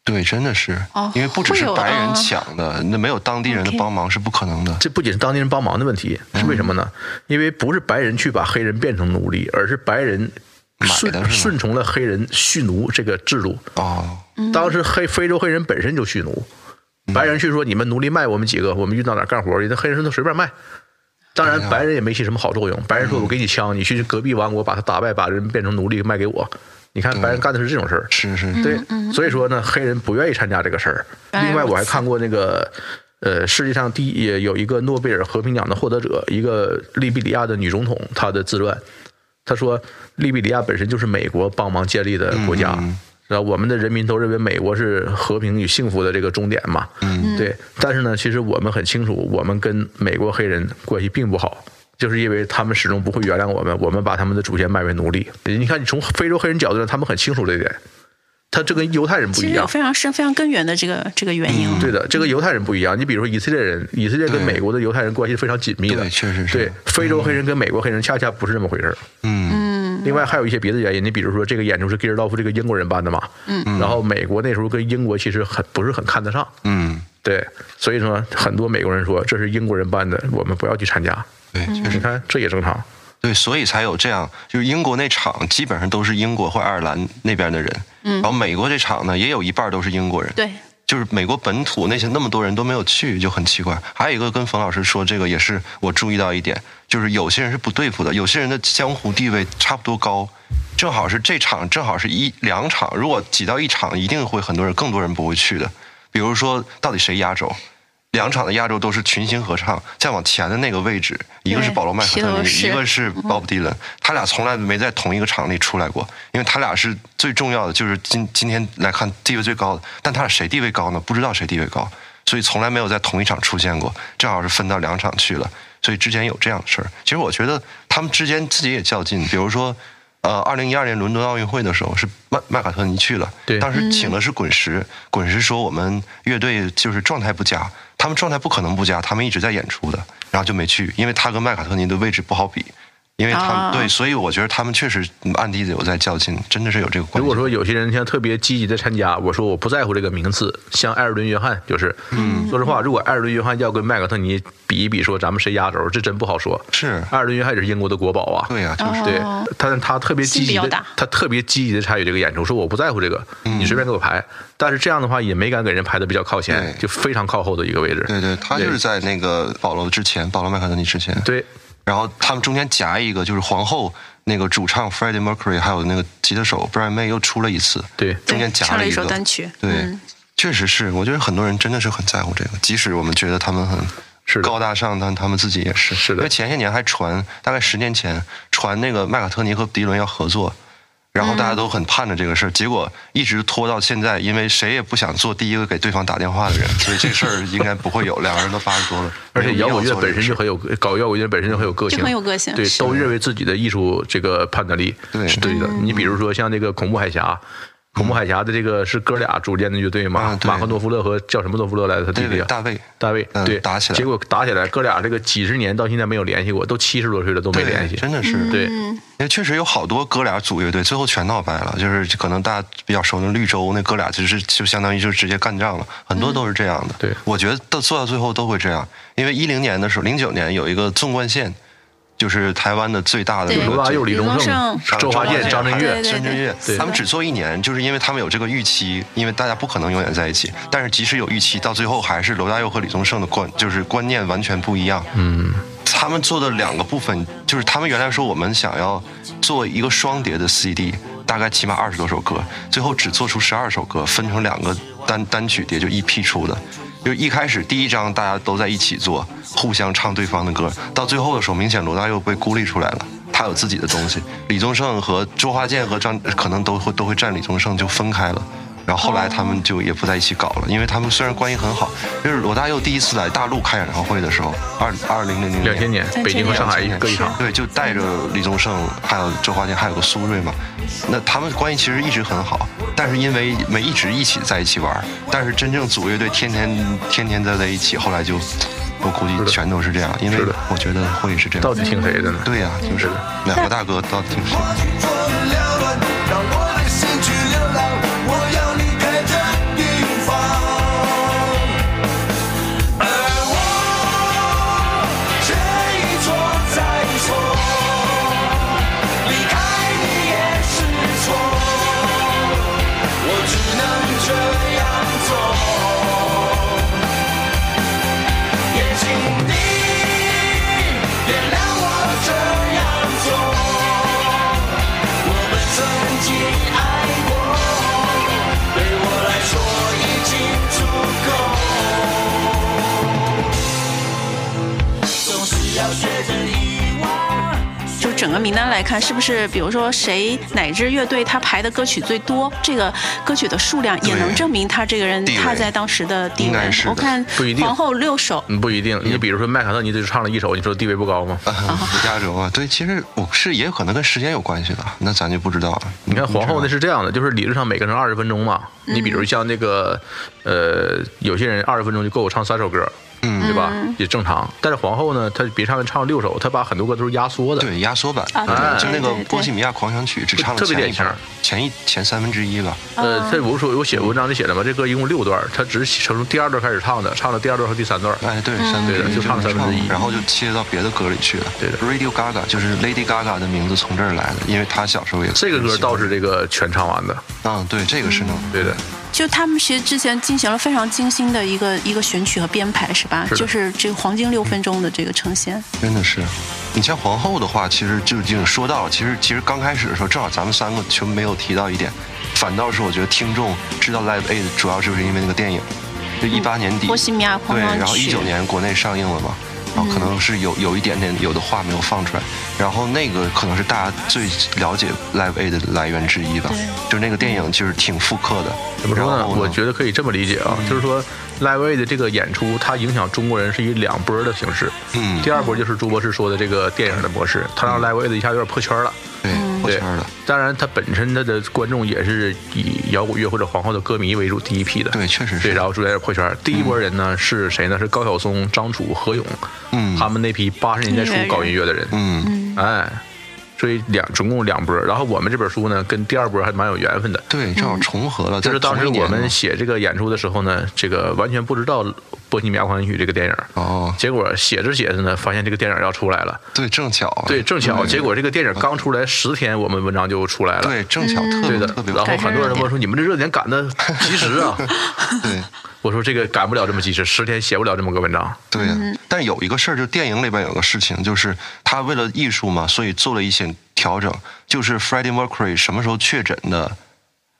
D: 对，真的是
B: 哦，
D: 因为不只是白人
B: 啊
D: 抢的，那没有当地人的帮忙是不可能的。
C: 这不仅是当地人帮忙的问题，是为什么呢？因为不是白人去把黑人变成奴隶，而是白人顺顺从了黑人蓄奴这个制度。
D: 哦，
C: 当时黑非洲黑人本身就蓄奴，白人去说你们奴隶卖我们几个，我们运到哪儿干活去？那黑人说那随便卖。当然，白人也没起什么好作用。白人说：“我给你枪，你去隔壁王国把他打败，把人变成奴隶卖给我。”你看，白人干的是这种事儿。
D: 是是，
C: 对，所以说呢，黑人不愿意参加这个事儿。另外，我还看过那个，呃，世界上第一也有一个诺贝尔和平奖的获得者，一个利比里亚的女总统，她的自传，她说，利比里亚本身就是美国帮忙建立的国家。然后我们的人民都认为美国是和平与幸福的这个终点嘛，嗯，对。但是呢，其实我们很清楚，我们跟美国黑人关系并不好，就是因为他们始终不会原谅我们，我们把他们的祖先卖为奴隶。你看，你从非洲黑人角度上，他们很清楚这一点。他这跟犹太人不一样，
B: 其实有非常深、非常根源的这个这个原因。
C: 对的，这个犹太人不一样。你比如说以色列人，以色列跟美国的犹太人关系是非常紧密的，
D: 对确实是。
C: 对，非洲黑人跟美国黑人恰恰不是这么回事儿。
D: 嗯，
C: 另外还有一些别的原因，你比如说这个演出是基尔道夫这个英国人办的嘛，嗯，然后美国那时候跟英国其实很不是很看得上，
D: 嗯，
C: 对，所以说很多美国人说这是英国人办的，我们不要去参加。
D: 对，
B: 嗯
D: 确实。
C: 你看这也正常。
D: 对，所以才有这样，就是英国那场基本上都是英国或爱尔兰那边的人，
B: 嗯
D: 然后美国这场呢也有一半都是英国人，
B: 对，
D: 就是美国本土那些那么多人都没有去，就很奇怪。还有一个跟冯老师说，这个也是我注意到一点，就是有些人是不对付的，有些人的江湖地位差不多高，正好是这场正好是一两场，如果挤到一场，一定会很多人更多人不会去的。比如说，到底谁压轴？两场的压轴都是群星合唱，再往前的那个位置，一个是保罗麦克特尼，一个是 Bob Dylan，他俩从来没在同一个场里出来过，因为他俩是最重要的，就是今今天来看地位最高的，但他俩谁地位高呢？不知道谁地位高，所以从来没有在同一场出现过，正好是分到两场去了，所以之前有这样的事儿。其实我觉得他们之间自己也较劲，比如说。呃，二零一二年伦敦奥运会的时候，是麦麦卡特尼去了，
C: 对。
D: 当时请的是滚石，滚石说我们乐队就是状态不佳，他们状态不可能不佳，他们一直在演出的，然后就没去，因为他跟麦卡特尼的位置不好比，因为他们、
B: 啊
D: 对，所以我觉得他们确实暗地里有在较劲，真的是有这个关系。
C: 如果说有些人像特别积极的参加，我说我不在乎这个名次，像艾尔顿·约翰就是，嗯，说实话，如果艾尔顿·约翰要跟麦克特尼比一比，说咱们谁压轴，这真不好说。
D: 是
C: 艾尔顿·约翰也是英国的国宝啊，
D: 对呀、就是、
C: 对
B: 哦，
C: 但他特别积极的他特别积极的参与这个演出，说我不在乎这个，你随便给我排。但是这样的话也没敢给人排的比较靠前，就非常靠后的一个位置。
D: 对对，他就是在那个保罗之前，保罗麦克特尼之前，
C: 对
D: 然后他们中间夹一个就是皇后那个主唱 Freddie Mercury，还有那个吉他手 Brian May 又出了一次，
C: 对。
D: 中间夹
B: 了一首单曲，
D: 对，
B: 嗯。
D: 确实是，我觉得很多人真的是很在乎这个，即使我们觉得他们很
C: 是
D: 高大上，但他们自己也是。
C: 是的。
D: 因为前些年还传，大概十年前传那个麦卡特尼和迪伦要合作，然后大家都很盼着这个事儿，结果一直拖到现在，因为谁也不想做第一个给对方打电话的人，所以这事儿应该不会有。两个人都八十多了，
C: 而且摇滚乐本身就很有搞摇滚乐本身就很有个性，
B: 就很有个性
C: 对，都认为自己的艺术这个判断力
D: 对
C: 是对的。你比如说像那个恐怖海峡。恐怖海峡的这个是哥俩组建的乐队嘛马克诺夫勒和叫什么诺夫勒来的？他弟弟啊，
D: 对大卫，
C: 大卫
D: 嗯
C: 对
D: 打起来
C: 结果打起来，哥俩这个几十年到现在没有联系过，都七十多岁了都没联系。
D: 真的是。
C: 对，
B: 嗯
D: 因为确实有好多哥俩组乐队，最后全闹掰了。就是可能大家比较熟的绿洲，那哥俩就是就相当于就直接干仗了，很多都是这样的。
C: 对
D: 我觉得到做到最后都会这样。因为一零年的时候，零九年有一个纵贯线，就是台湾的最大的
B: 对
D: 那个
C: 罗大佑、李宗盛
B: 盛、
C: 周华健、张震岳
D: 孙振岳，他们只做一年，就是因为他们有这个预期，因为大家不可能永远在一起。但是即使有预期，到最后还是罗大佑和李宗盛的观就是观念完全不一样。
C: 嗯，
D: 他们做的两个部分，就是他们原来说我们想要做一个双碟的 CD，大概起码二十多首歌，最后只做出十二首歌，分成两个单单曲碟，就一批出的。就一开始第一章大家都在一起做，互相唱对方的歌，到最后的时候，明显罗大佑被孤立出来了，他有自己的东西。李宗盛和周华健和张可能都会都会站李宗盛就分开了。然后后来他们就也不在一起搞了，因为他们虽然关系很好，就是罗大佑第一次来大陆开演唱会的时候，二二零零零
C: 两千年北京和上海各一场。
D: 对，就带着李宗盛，还有周华健，还有个苏芮嘛。那他们关系其实一直很好，但是因为没一直一起在一起玩，但是真正组乐队天天天天在在一起，后来就我估计全都是这样，因为我觉得会是这样。
C: 到底听谁的呢？
D: 对呀、就是两个大哥到底听谁？
B: 个名单来看，是不是比如说谁哪支乐队他排的歌曲最多，这个歌曲的数量也能证明他这个人他在当时的地位
D: 应该是。的
B: 我看
C: 不一定
B: 皇后六首，
C: 嗯，不一定。你比如说麦卡特尼就唱了一首，你说地位不高吗？
D: 压轴啊，对，其实我是也有可能跟时间有关系的，那咱就不知道了。
C: 你看皇后那是这样的，就是理论上每个人二十分钟嘛。你比如像那个，呃，有些人二十分钟就够我唱三首歌，
D: 嗯。
C: 对吧？也正常。但是皇后呢，她别唱唱六首，她把很多歌都是压缩的，
D: 对，压缩版，
B: 啊
C: 对
D: 就那个波西米亚狂想曲》只唱了
C: 特别典型。
D: 前一，前三分之一吧。
C: 呃，这我说我写文章里写的吗，这歌一共六段，她只是从第二段开始唱的，唱了第二段和第三段。
D: 哎，对，三分
C: 对
D: 之一
C: 的就唱了三分之一。
D: 然后就切到别的歌里去了。
C: 对的
D: ，Radio Gaga 就是 Lady Gaga 的名字从这儿来的，因为她小时候也
C: 这个歌倒是这个全唱完的，
D: 嗯，对，这个是能
C: 对的。
B: 就他们其实之前进行了非常精心的一个一个选曲和编排，是吧？
C: 是
B: 就是这个黄金六分钟的这个呈现。
D: 真的是，你像皇后的话，其实就已经说到了。其实其实刚开始的时候，正好咱们三个全没有提到一点，反倒是我觉得听众知道 Live Aid 主要就是因为那个电影，就一八年底，
B: 波西米亚狂
D: 对，
B: 想曲
D: 然后一九年国内上映了嘛，可能是有有一点点有的话没有放出来，然后那个可能是大家最了解 Live Aid 的来源之一吧，就是那个电影就是挺复刻的。
C: 怎么说呢？
D: 然后
C: 我觉得可以这么理解啊，就是说 Live Aid 的这个演出，它影响中国人是以两波的形式。
D: 嗯
C: 第二波就是朱博士说的这个电影的模式，它让 Live Aid 一下有点破圈了。
D: 对破
C: 对
D: 圈了，，
C: 当然它本身它的观众也是以摇滚乐或者皇后的歌迷为主，第一批的。
D: 对确实是
C: 对，然后逐渐破圈。第一波人呢是谁呢？是高晓松、张楚、何勇，
D: 嗯
C: 他们那批八十年代初搞音乐的人。
D: 嗯，
C: 哎，所以两总共两波。然后我们这本书呢，跟第二波还蛮有缘分的。
D: 对，正好重合了。
C: 就是当时我们写这个演出的时候呢，这个完全不知道《波西米亚狂想曲》这个电影。
D: 哦，
C: 结果写着写着呢，发现这个电影要出来了。
D: 对，正巧，
C: 对，正巧，结果这个电影刚出来十天，我们文章就出来了。
D: 对，正巧特
C: 对的
D: 特别，
C: 然后很多人问说：“你们这热点赶的及时啊
D: 对！”
C: 我说：“这个赶不了这么及时，十天写不了这么个文章。
D: 对呀、但有一个事儿，就电影里边有个事情，就是他为了艺术嘛，所以做了一些调整。就是 Freddie Mercury 什么时候确诊的，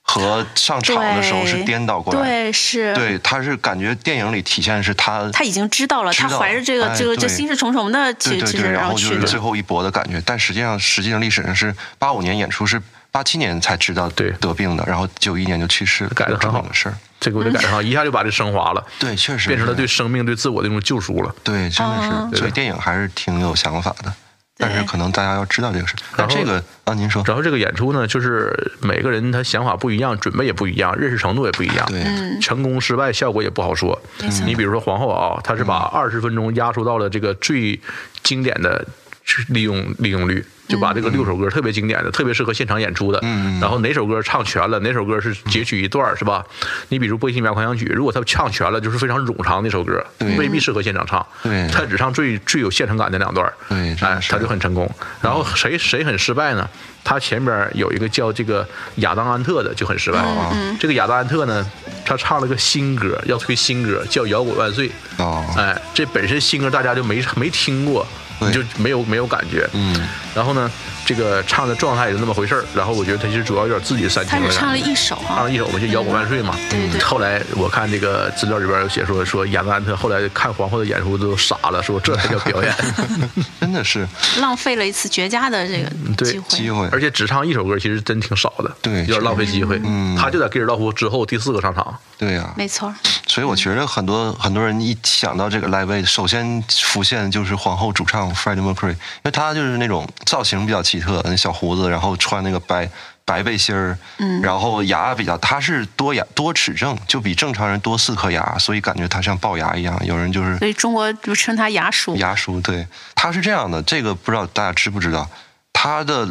D: 和上场的时候是颠倒过来。
B: 对，是。
D: 对，他是感觉电影里体现的是他，
B: 他已经知道了，他怀着这个
D: 哎
B: 这个这心事重重的
D: 对对对，
B: 其其实
D: 然后就。是最后一搏的感觉。但实际上，实际上历史上是八五年演出是八七年才知道
C: 对
D: 得病的，然后九一年就去世了，
C: 改的很好
D: 有这么个事儿。
C: 这个我就感觉上一下就把这升华了，
D: 对，确实
C: 变成了对生命、对自我的一种救赎了。
D: 对，真的是，
B: 嗯
D: 所以电影还是挺有想法的。但是可能大家要知道这个事。但
C: 然后
D: 这个啊，您说，
C: 然后这个演出呢，就是每个人他想法不一样，准备也不一样，认识程度也不一样。
D: 对，
C: 成功失败效果也不好说。你比如说皇后啊，她是把二十分钟压缩到了这个最经典的利用利用率，就把这个六首歌特别经典的，特别适合现场演出的。
D: 嗯
C: 然后哪首歌唱全了，哪首歌是截取一段儿是吧？你比如《波西米亚狂想曲》，如果他唱全了，就是非常冗长的一首歌，未必适合现场唱。
D: 对
C: 他只唱最最有现场感的两段哎他就很成功。然后谁谁很失败呢？他前边有一个叫这个亚当安特的就很失败。这个亚当安特呢，他唱了个新歌，要推新歌叫《摇滚万岁》。
D: 哦，
C: 哎，这本身新歌大家就没没听过，
D: 对
C: 你就没有没有感觉。
D: 嗯，
C: 然后呢，这个唱的状态也就那么回事儿。然后我觉得他其实主要有点自己煽情。
B: 他只唱了一首啊
C: 唱了，一首嘛，就摇滚万岁嘛。
B: 对对
C: 后来我看这个资料里边有写说，说亚当安特后来看皇后的演出都傻了，说这才叫表演。
D: 真的是
B: 浪费了一次绝佳的这个机会。
D: 机会，
C: 而且只唱一首歌其实真挺少的，
D: 对
C: 有点浪费机会。
D: 嗯
C: 他就在《给尔道夫》之后第四个上场，
D: 对呀、
B: 没错，
D: 所以我觉得很多很多人一想到这个 Live 首先浮现的就是皇后主唱 Freddie Mercury，因为他就是那种造型比较奇特，那小胡子，然后穿那个白白背心儿，嗯，然后牙比较，他是多牙多齿症，就比正常人多四颗牙，所以感觉他像龅牙一样。有人就是
B: 所以中国就称他牙叔。
D: 牙叔，对，他是这样的，这个不知道大家知不知道，他的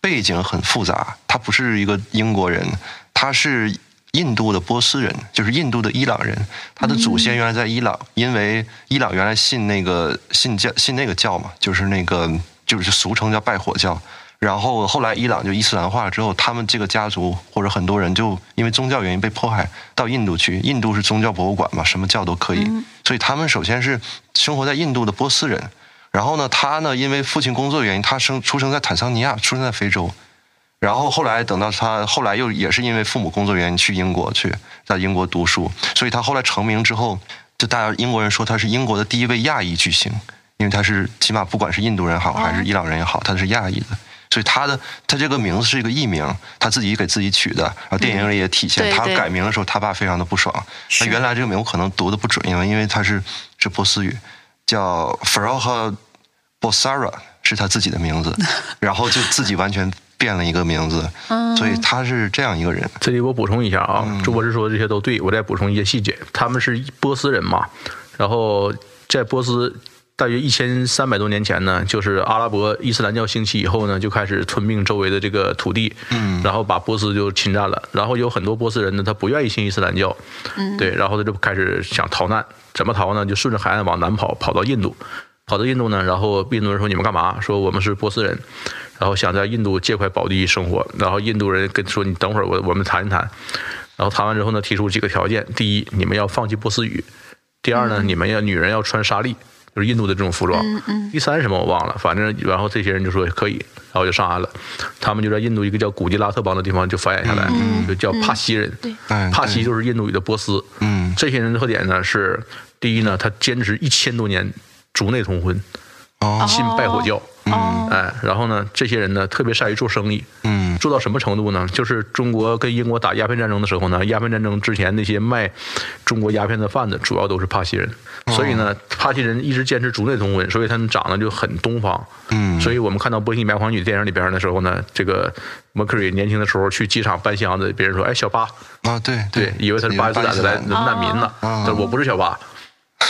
D: 背景很复杂，他不是一个英国人，他是印度的波斯人，就是印度的伊朗人，他的祖先原来在伊朗，因为伊朗原来信那个信教信那个教嘛，就是那个就是俗称叫拜火教。然后后来伊朗就伊斯兰化了之后，他们这个家族或者很多人就因为宗教原因被迫害到印度去。印度是宗教博物馆嘛，什么教都可以，所以他们首先是生活在印度的波斯人。然后呢，他呢因为父亲工作原因，他生出生在坦桑尼亚，出生在非洲。然后后来等到他后来又也是因为父母工作原因去英国去，在英国读书，所以他后来成名之后，就大家英国人说他是英国的第一位亚裔巨星，因为他是起码不管是印度人好还是伊朗人也好，他是亚裔的。所以他的他这个名字是一个艺名，他自己给自己取的。然后电影里也体现，他改名的时候，他爸非常的不爽。他原来这个名我可能读的不准，因为因为他是是波斯语，叫 Farah Bosara 是他自己的名字，然后就自己完全变了一个名字，所以他是这样一个人。
C: 这里我补充一下啊，
D: 嗯
C: 朱博士说的这些都对，我再补充一些细节。他们是波斯人嘛，然后在波斯。大约一千三百多年前呢，就是阿拉伯伊斯兰教兴起以后呢，就开始吞并周围的这个土地，嗯，然后把波斯就侵占了。然后有很多波斯人呢，他不愿意信伊斯兰教，嗯，对，然后他就开始想逃难，怎么逃呢？就顺着海岸往南跑，跑到印度，跑到印度呢，然后印度人说你们干嘛？说我们是波斯人，然后想在印度借块宝地生活。然后印度人跟说你等会儿，我我们谈一谈。然后谈完之后呢，提出几个条件：第一，你们要放弃波斯语；第二呢，你们要女人要穿纱丽。就是印度的这种服装。第三是什么我忘了，反正然后这些人就说可以，然后就上岸了。他们就在印度一个叫古吉拉特邦的地方就繁衍下来，就叫帕西人。
D: 哎
C: 帕西就是印度语的波斯。
D: 嗯
C: 这些人的特点呢是，第一呢，他坚持一千多年族内通婚，
D: 哦
C: 信拜火教。
B: 哦，
C: 哎，然后呢，这些人呢特别善于做生意，
D: 嗯
C: 做到什么程度呢？就是中国跟英国打鸦片战争的时候呢，鸦片战争之前那些卖中国鸦片的贩子主要都是帕西人，所以呢，帕西人一直坚持族内通婚，所以他们长得就很东方。
D: 嗯
C: 所以我们看到《波西米亚狂女》电影里边的时候呢，这个 Mercury 年轻的时候去机场搬箱子，别人说：“哎，小巴。
D: 啊对
C: 对，以为他是巴基斯坦的来难民呢。
D: 啊
C: 但我不是小巴。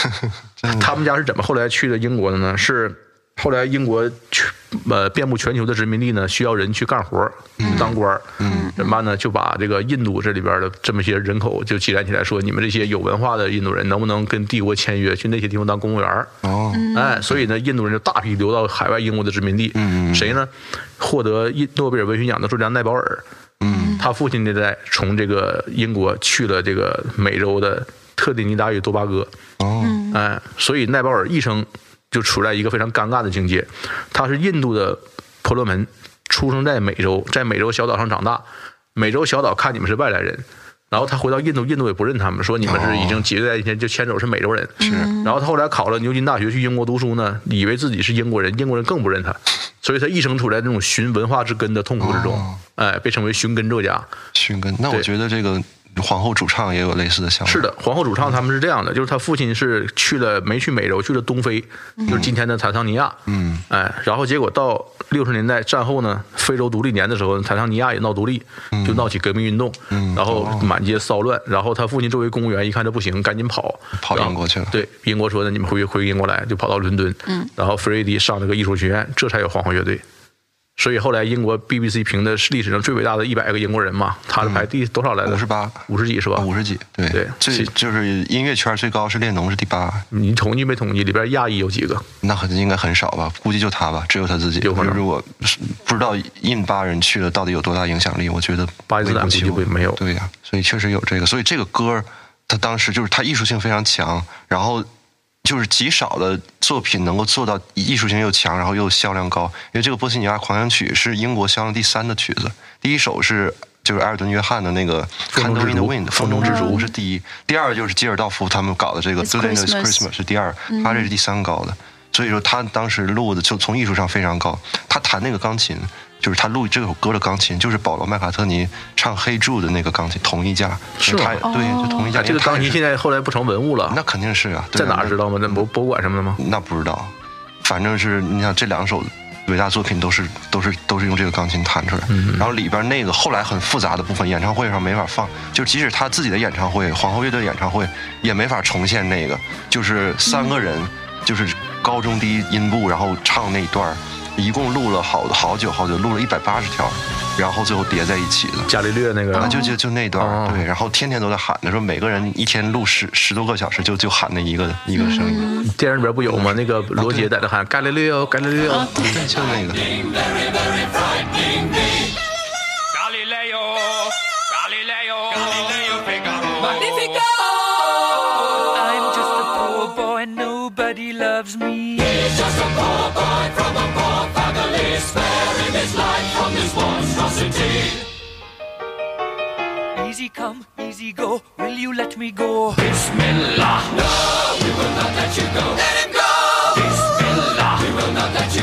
C: 他们家是怎么后来去的英国的呢？是后来英国全呃遍布全球的殖民地呢，需要人去干活儿当官儿，嗯，怎么办呢？就把这个印度这里边的这么些人口就积攒起来，说你们这些有文化的印度人，能不能跟帝国签约，去那些地方当公务员儿？
D: 哦
C: 哎，所以呢，印度人就大批流到海外英国的殖民地。
D: 嗯
C: 谁呢？获得印诺贝尔文学奖的作家奈保尔。
D: 嗯
C: 他父亲那代从这个英国去了这个美洲的特立尼达与多巴哥。
D: 哦
C: 哎，所以奈保尔一生就处在一个非常尴尬的境界。他是印度的婆罗门，出生在美洲，在美洲小岛上长大。美洲小岛看你们是外来人，然后他回到印度，印度也不认他们，说你们是已经几十代以前就牵手是美洲人。是。然后他后来考了牛津大学去英国读书呢，以为自己是英国人，英国人更不认他，所以他一生处在这种寻文化之根的痛苦之中。
D: 哦
C: 哎，被称为寻根作家。
D: 寻根，那我觉得这个皇后主唱也有类似的想法。
C: 是的，皇后主唱他们是这样的，就是他父亲是去了没去美洲，去了东非，就是今天的坦桑尼亚。
D: 嗯，
C: 哎，然后结果到六十年代战后呢，非洲独立年的时候，坦桑尼亚也闹独立，就闹起革命运动，
D: 嗯。
C: 然后满街骚乱，然后他父亲作为公务员一看这不行，赶紧跑，
D: 跑英国去了。
C: 对，英国说的你们回回英国来，就跑到伦敦，嗯，然后弗瑞迪上这个艺术学院，这才有皇后乐队。所以后来英国 BBC 评的是历史上最伟大的一百个英国人嘛，他是排第多少来的
D: ？58
C: 五十几是吧？
D: 五十几，对
C: 对
D: 最就是音乐圈最高是列侬是第八，
C: 你统计没统计？里边亚裔有几个？
D: 那很应该很少吧？估计就他吧，只有他自己。
C: 有可能
D: 如果是不知道印巴人去了到底有多大影响力，我觉得
C: 巴基斯坦估计会没有
D: 对呀、所以确实有这个，所以这个歌儿他当时就是他艺术性非常强，然后就是极少的作品能够做到艺术性又强，然后又销量高。因为这个《波西米亚狂想曲》是英国销量第三的曲子，第一首是。就是埃尔顿·约翰的那个《Candle
C: 之
D: in the Wind》，
C: 风中之烛
D: 是第一，第二就是基尔道夫他们搞的这个《is
B: Christmas
D: Christmas》是第二，他这是第三高的。所以说他当时录的就从艺术上非常高。他弹那个钢琴，就是他录这首歌的钢琴，就是保罗·麦卡特尼唱《黑柱》的那个钢琴，同一架。
C: 是吗
D: 他对，就同一架。
C: 啊，这个钢琴现
D: 在
C: 在后来不成文物了，
D: 那肯定是啊，对
C: 在
D: 啊
C: 哪知道吗？在博博物馆什么的吗？
D: 那不知道，反正是你想这两首伟大作品都是都是都是用这个钢琴弹出来，然后里边那个后来很复杂的部分，演唱会上没法放，就即使他自己的演唱会，皇后乐队演唱会也没法重现那个，就是三个人就是高中低音部，然后唱那一段儿，一共录了好好久好久，录了一百八十条，然后最后叠在一起的。
C: 伽利略那个
D: 啊，就就就那段对，然后天天都在喊着说，每个人一天录十十多个小时，就就喊那一个一个声音，
C: 电影里边不有吗？那个罗杰在那喊伽利略哦，伽利略哦。
D: 对，就那个。
H: Galileo, Galileo, Galileo Figaro.
I: Magnifico! I'm just a poor boy and nobody loves me. Sparing his life from this monstrosity. Easy come, easy go, will you let me go? Bismillah. No, we will not let you go. Let him go. Bismillah. We will not let you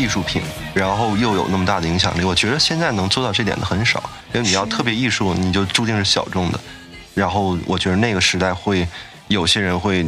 D: 艺术品，然后又有那么大的影响力。我觉得现在能做到这点的很少，因为你要特别艺术，你就注定是小众的。然后我觉得那个时代会有些人会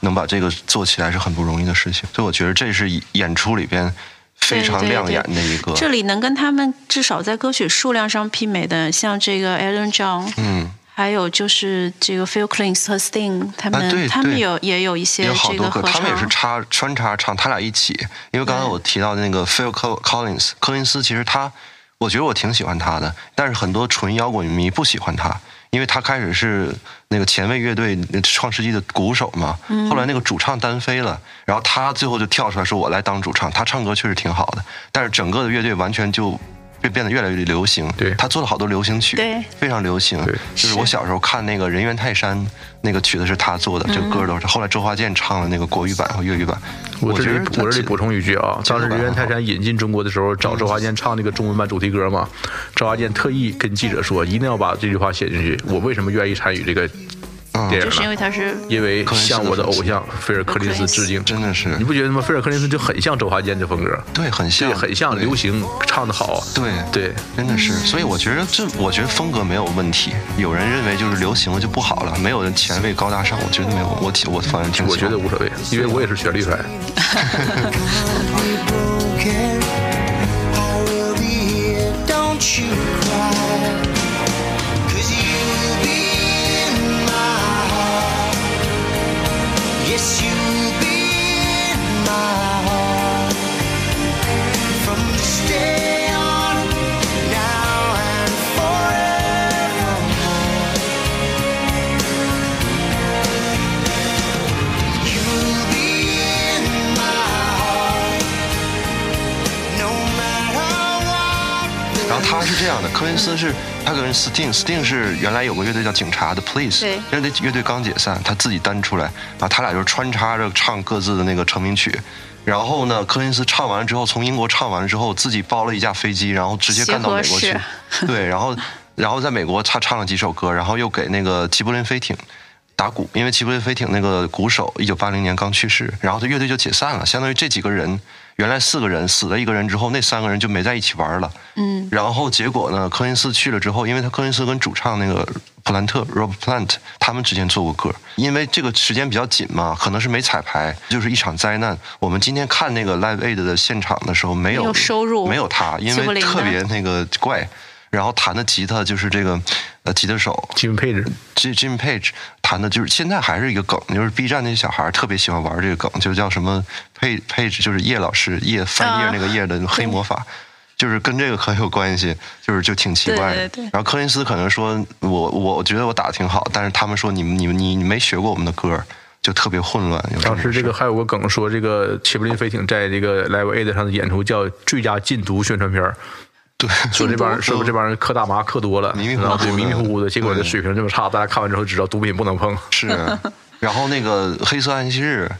D: 能把这个做起来是很不容易的事情，所以我觉得这是演出里边非常亮眼的一个。
B: 这里能跟他们至少在歌曲数量上媲美的，像这个 Alan John，
D: 嗯，
B: 还有就是这个 Phil Collins 和 Sting，他们、
D: 啊对
B: 他们有也有一些
D: 有好多歌，
B: 这个合
D: 他们也是。插穿插唱，他俩一起。因为刚才我提到的那个 Phil Col- Collins，柯林斯，其实他，我觉得我挺喜欢他的，但是很多纯摇滚迷不喜欢他，因为他开始是那个前卫乐队创世纪的鼓手嘛，
B: 嗯
D: 后来那个主唱单飞了，然后他最后就跳出来说：“我来当主唱。”他唱歌确实挺好的，但是整个的乐队完全就。变变得越来越流行，
C: 对
D: 他做了好多流行曲，
B: 对
D: 非常流行。
C: 对
D: 就是我小时候看那个《人猿泰山》，那个曲子是他做的，这个歌都是。后来周华健唱的那个国语版和粤语版。
C: 我这里我这里补充一句啊，当时人猿泰山引进中国的时候，找周华健唱那个中文版主题歌嘛，周华健特意跟记者说，一定要把这句话写进去。我为什么愿意参与这个电影
B: 就是因？为他是
C: 因为向我的偶像菲尔克林斯致敬。
D: 真的是
C: 你不觉得吗？菲尔克林斯就很像周华健的风格，
D: 对，很像，
C: 对，很像流行，唱的好。
D: 对
C: 对，
D: 真的是，所以我觉得这，我觉得风格没有问题。有人认为就是流行了就不好了，没有人前卫高大上，我觉得没有，我我反正。
C: 我觉得无所谓，因为我也是旋律派。
D: 是这样的，科林斯是他跟 Sting，Sting 是原来有个乐队叫警察的 Police，
B: 对
D: 乐队乐队刚解散，他自己单出来，然后他俩就穿插着唱各自的那个成名曲。然后呢，科林斯唱完了之后，从英国唱完了之后，自己包了一架飞机，然后直接干到美国去。对，然后然后在美国他唱了几首歌，然后又给那个齐柏林飞艇打鼓，因为齐柏林飞艇那个鼓手一九八零年刚去世，然后他乐队就解散了，相当于这几个人原来四个人死了一个人之后，那三个人就没在一起玩了。
B: 嗯，
D: 然后结果呢，科林斯去了之后，因为他科林斯跟主唱那个普兰特 Rob Plant 他们之间做过歌，因为这个时间比较紧嘛，可能是没彩排，就是一场灾难。我们今天看那个 Live Aid 的现场的时候，没有
B: 没有收入
D: 没有他，因为特别那个怪。然后弹的吉他就是这个呃吉他手 Jim Page，Jim Page 弹的就是现在还是一个梗，就是 B 站那些小孩特别喜欢玩这个梗，就叫什么 Page Page 就是叶老师叶翻页
B: 啊
D: 那个叶的黑魔法。就是跟这个很有关系，就是就挺奇怪的。
B: 对对对
D: 然后柯林斯可能说，我我觉得我打的挺好，但是他们说你们你们你你没学过我们的歌，就特别混乱。
C: 当时这个还有个梗说，这个齐柏林飞艇在这个 Live Aid 上的演出叫最佳禁毒宣传片儿
D: 对
C: 说这帮人
D: 禁毒
C: 是不是这帮人嗑大麻嗑多了，
D: 迷迷糊糊
C: 对
D: 的
C: 迷迷糊糊的，结果这水平这么差，大家看完之后知道毒品不能碰。
D: 是，然后那个黑色安息日，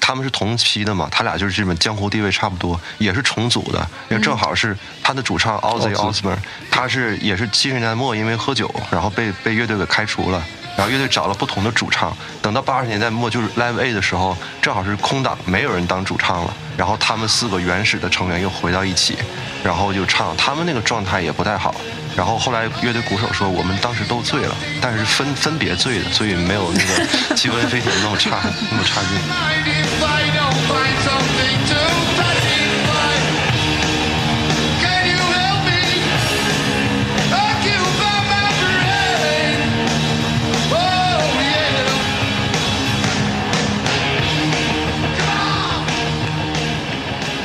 D: 他们是同期的嘛，他俩就是这么江湖地位差不多，也是重组的，因为正好是他的主唱 Ozzy Osbourne，他是也是七十年代末因为喝酒，然后被被乐队给开除了。然后乐队找了不同的主唱，等到八十年代末就是 Live A 的时候，正好是空档，没有人当主唱了。然后他们四个原始的成员又回到一起，然后就唱，他们那个状态也不太好。然后后来乐队鼓手说，我们当时都醉了，但是分分别醉的，所以没有那个气温飞艇那么差那么差劲。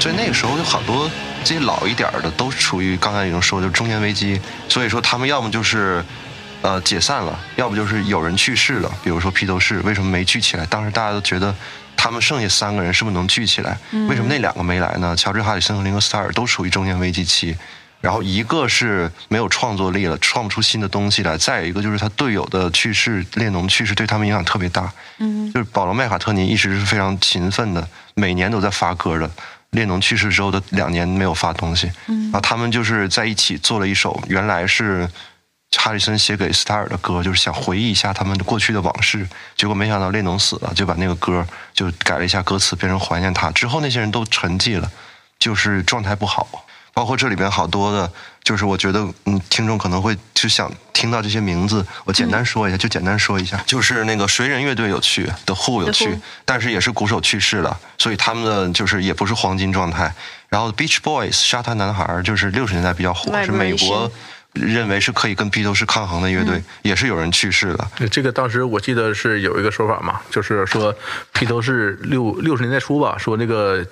D: 所以那个时候有好多这些老一点儿的都处于刚才已经说的就是中年危机，所以说他们要么就是呃解散了，要不就是有人去世了，比如说披头士为什么没聚起来？当时大家都觉得他们剩下三个人是不是能聚起来？为什么那两个没来呢？乔治哈里森和林格斯塔尔都处于中年危机期。然后一个是没有创作力了，创不出新的东西来；再有一个就是他队友的去世，列侬去世对他们影响特别大。嗯，就是保罗麦卡特尼一直是非常勤奋的，每年都在发歌的。列侬去世之后的两年没有发东西，嗯，然后他们就是在一起做了一首，原来是哈里森写给斯塔尔的歌，就是想回忆一下他们过去的往事。结果没想到列侬死了，就把那个歌就改了一下歌词，变成怀念他。之后那些人都沉寂了，就是状态不好。包括这里边好多的，就是我觉得，嗯，听众可能会就想听到这些名字，我简单说一下，就简单说一下，就是那个谁人乐队有去，The Who 有
B: Who，
D: 但是也是鼓手去世了，所以他们的就是也不是黄金状态。然后 Beach Boys 沙滩男孩就是六十年代比较火，是美国认为是可以跟披头士抗衡的乐队，也是有人去世了。
C: 这个当时我记得是有一个说法嘛，就是说披头士六六十年代初吧，说那个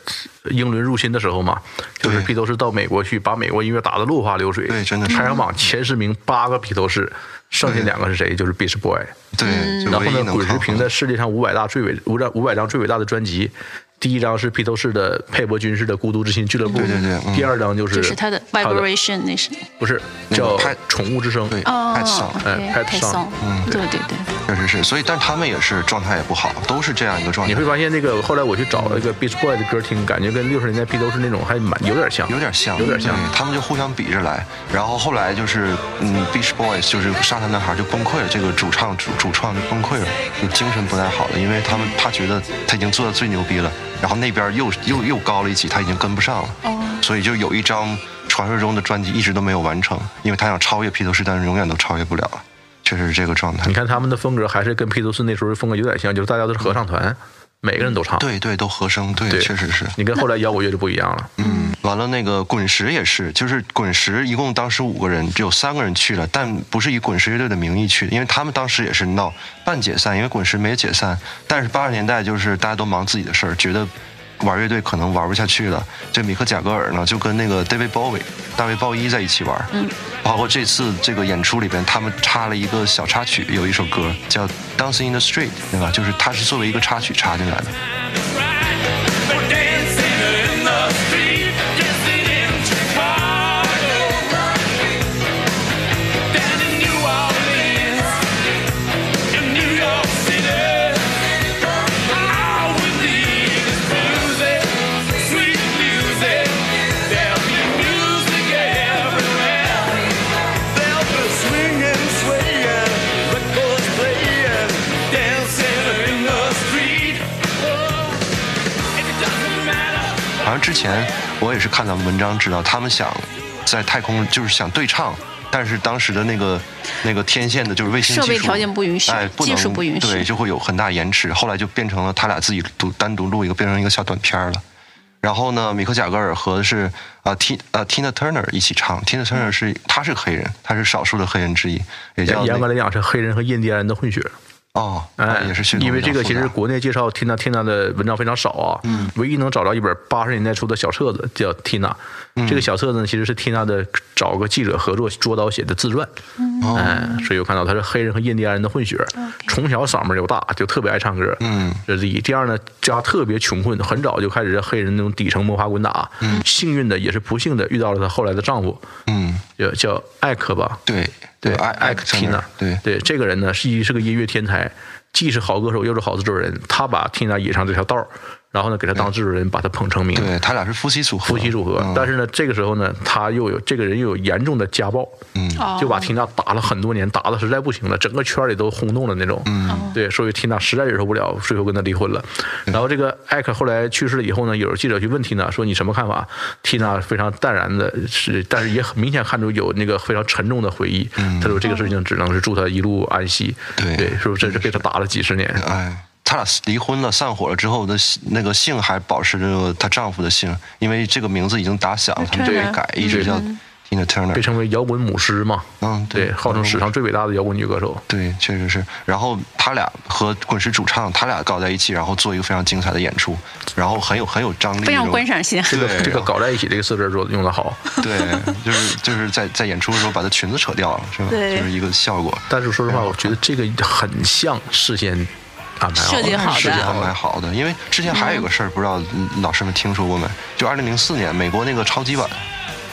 C: 英伦入侵的时候嘛，就是披头士到美国去，把美国音乐打得落花流水。
D: 对真的是
C: 排行榜前十名八个披头士，剩下两个是谁？就是 Beach Boy。
D: 对，
C: 然后呢，滚石
D: 抗衡的。
C: 评的世界上五百大最伟五张五百张最伟大的专辑，第一张是披头士的佩伯军士的《孤独之心俱乐部》，
D: 对对对嗯。
C: 第二张就是
B: 就是他的 vibration 那是。
C: 不是叫
D: 拍《
C: 宠物之声》，
D: 对
B: 哦
D: Pet Song
C: 哎 Pet Song
B: Song，
D: 嗯。
B: 对对对，
D: 确实是，所以但他们也是状态也不好，都是这样一个状态。
C: 你会发现那个后来我去找了一个 Beach Boy 的歌听，感觉跟六十年代披头士那种还蛮有点像，
D: 有点像，
C: 有点像。
D: 他们就互相比着来。然后后来就是，嗯，Beach Boys 就是沙滩男孩就崩溃了，这个主唱主主创就崩溃了，就精神不太好了，因为他们他觉得他已经做的最牛逼了，然后那边又又又高了一级，他已经跟不上了，所以就有一张传说中的专辑一直都没有完成，因为他想超越披头士，但是永远都超越不了，确实是这个状态。
C: 你。看他们的风格还是跟披头士那时候的风格有点像，就是大家都是合唱团，每个人都唱。
D: 对对，都和声，对，
C: 对
D: 确实是。
C: 你跟后来摇滚乐就不一样了。
D: 嗯，完了，那个滚石也是，就是滚石一共当时五个人，只有三个人去了，但不是以滚石乐队的名义去的，因为他们当时也是闹半解散，因为滚石没解散。但是八十年代就是大家都忙自己的事儿，觉得玩乐队可能玩不下去了。这米克贾格尔呢，就跟那个 David Bowie 大卫鲍伊在一起玩。嗯，包括这次这个演出里边，他们插了一个小插曲，有一首歌叫《Dancing in the Street》，对吧？就是它是作为一个插曲插进来的。之前我也是看咱们文章知道，他们想在太空就是想对唱，但是当时的那个那个天线的就是卫星技术
B: 设备条件不允许
D: 哎，不能
B: 技术不允许
D: 对，就会有很大延迟。后来就变成了他俩自己独单独录一个，变成一个小短片了。然后呢，米克贾格尔和是啊 T 啊 Tina Turner 一起唱，Tina Turner 是他是黑人，他是少数的黑人之一，也叫
C: 严格来讲是黑人和印第安人的混血。
D: 哦，
C: 哎，
D: 也是
C: 因为这个其实国内介绍 Tina Tina 的文章非常少啊，嗯，唯一能找到一本八十年代出的小册子叫 Tina，、这个小册子呢其实是 Tina 的找个记者合作捉刀写的自传，
D: 嗯
C: 哎，所以我看到他是黑人和印第安人的混血，从小嗓门就大，就特别爱唱歌，
D: 嗯，
C: 这是第一。第二呢，家特别穷困，很早就开始在黑人那种底层摸爬滚打，嗯，幸运的也是不幸的遇到了她后来的丈夫，
D: 嗯，
C: 叫叫艾克吧，
D: 对
C: 对，
D: 艾
C: 艾克缇娜，
D: 对。
C: 对，这个人呢是一是个音乐天才，既是好歌手又是好制作人，他把缇娜引上这条道儿然后呢给他当制作人，把他捧成名。
D: 对他俩是夫妻组合，
C: 夫妻组合，
D: 嗯
C: 但是呢，这个时候呢，他又有这个人又有严重的家暴，
D: 嗯
B: 哦
C: 就把缇娜打了很多年，打的实在不行了，整个圈里都轰动了那种。嗯，对，所以缇娜实在忍受不了，最后跟他离婚了。然后这个艾克后来去世了以后呢，有记者去问缇娜说：“你什么看法？”缇娜非常淡然的是，但是也很明显看出有那个非常沉重的回忆。他说：“这个事情只能是祝他一路安息。”
D: 对
C: 对，说这是被他打了几十年。
D: 哎，他俩离婚了，散伙了之后的那个姓还保持着她丈夫的姓，因为这个名字已经打响了，他们就没改，一直叫 Tina
C: 被
D: Turner 被。
C: 称为摇滚母狮嘛，
D: 嗯，
C: 对，号称史上最伟大的摇滚女歌手。
D: 对，确实是。然后他俩和滚石主唱，他俩搞在一起，然后做一个非常精彩的演出，然后很有很有张力，
B: 非常
D: 那种
B: 观赏性。
C: 这个
D: 对
C: 这个搞在一起这个四个字做用的好，
D: 对，就是就是在在演出的时候把她裙子扯掉了，是吧？
B: 对
D: 就是一个效果。
C: 但是说实话，我觉得这个很像事先安排好
B: 设计好的
D: 是安排好的，因为之前还有个事儿，不知道嗯老师们听说过没？就二零零四年美国那个超级碗，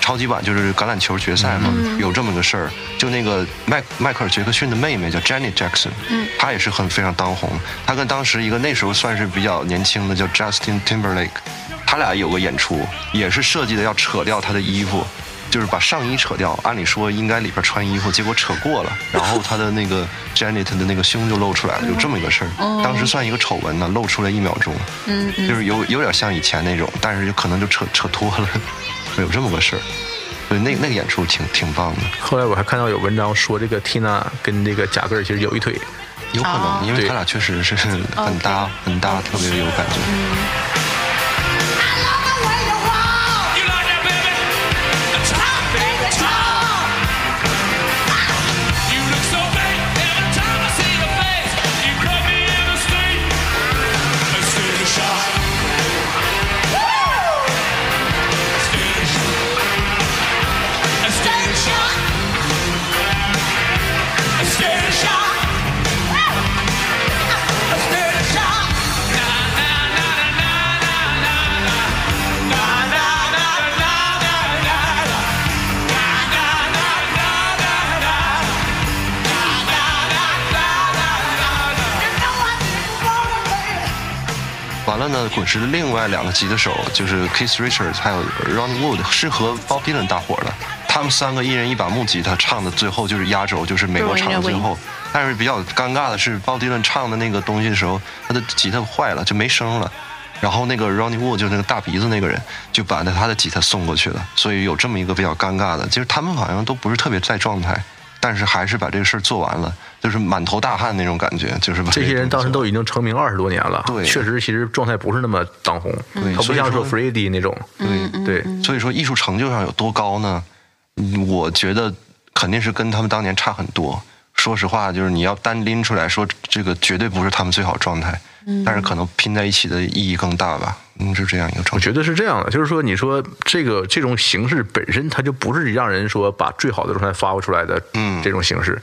D: 超级碗就是橄榄球决赛嘛，有这么个事儿。就那个迈迈克尔杰克逊的妹妹叫 Janet Jackson，嗯，她也是很非常当红。她跟当时一个那时候算是比较年轻的叫 Justin Timberlake，他俩有个演出，也是设计的要扯掉他的衣服。就是把上衣扯掉，按理说应该里边穿衣服，结果扯过了，然后他的那个 Janet 的那个胸就露出来了，有这么一个事儿。当时算一个丑闻呢，露出来一秒钟，
B: 嗯嗯，
D: 就是有有点像以前那种，但是有可能就扯扯脱了，有这么个事儿。对，那那个演出挺挺棒的，
C: 后来我还看到有文章说，这个 Tina 跟这个贾格尔其实有一腿，
D: 有可
B: 哦。
D: 能，因为他俩确实是很搭很搭，特别有感觉。完了呢，滚石的另外两个吉他手就是 Keith Richards 还有 Ronnie Wood 是和 Bob Dylan 搭伙的，他们三个一人一把木吉他，唱的最后就是压轴，就是美国场的最后。但是比较尴尬的是，Bob Dylan 唱的那个东西的时候，他的吉他坏了，就没声了。然后那个 Ronnie Wood 就那个大鼻子那个人，就把那他的吉他送过去了，所以有这么一个比较尴尬的，就是他们好像都不是特别在状态，但是还是把这个事儿做完了，就是满头大汗那种感觉，就是
C: 这些人当时
D: 都。
C: 已经成名二十多年了，
D: 对
C: 确实其实状态不是那么当红，
D: 对
C: 他不像说
D: 所以说
C: Freddie 那种，
D: 对
C: 对，
D: 所以说艺术成就上有多高呢？嗯我觉得肯定是跟他们当年差很多。说实话，就是你要单拎出来说，这个绝对不是他们最好状态，但是可能拼在一起的意义更大吧。嗯，是这样一个状态。
C: 我觉得是这样的，就是说，你说这个这种形式本身，它就不是让人说把最好的状态发挥出来的，
D: 嗯
C: 这种形式。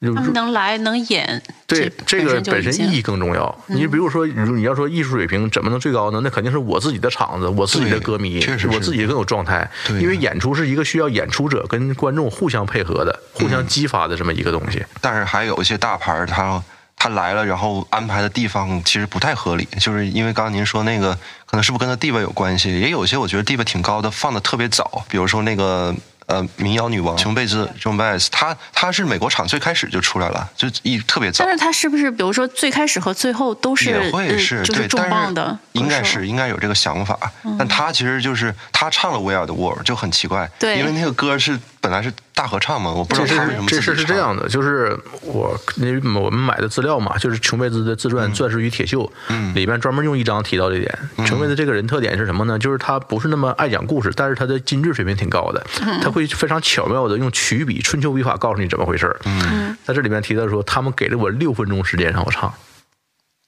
C: 就
B: 他们能来能演，
C: 对这个本身意义更重要。你比如说，如你要说艺术水平怎么能最高呢？那肯定是我自己的场子，我自己的歌迷
D: 确实，是
C: 我自己更有状态。
D: 对
C: 因为演出是一个需要演出者跟观众互相配合的、互相激发的这么一个东西。
D: 但是还有一些大牌儿，他他来了，然后安排的地方其实不太合理，就是因为刚刚您说那个，可能是不是跟他地位有关系？也有些我觉得地位挺高的，放的特别早，比如说那个。呃，民谣女王。琼贝兹。（Joan Baez），她她是美国场最开始就出来了，就一特别早。
B: 但。是她是不是比如说最开始和最后都是
D: 也会
B: 呃
D: 是、对，
B: 就是重
D: 但是
B: 磅的
D: 应该是应该有这个想法，但她其实就是她唱了《We Are the World》就很奇怪，
B: 对。
D: 因为那个歌是本来是大合唱嘛，我不知道他为什么
C: 这事是这样的，就是我那我们买的资料嘛，就是琼贝兹的自传《钻石与铁锈》，
D: 嗯。
C: 里面专门用一章提到这点。琼贝兹这个人特点是什么呢？就是他不是那么爱讲故事，但是他的精致水平挺高的，他会非常巧妙的用曲笔、春秋笔法告诉你怎么回事儿。
D: 嗯，
C: 在这里面提到说，他们给了我六分钟时间让我唱，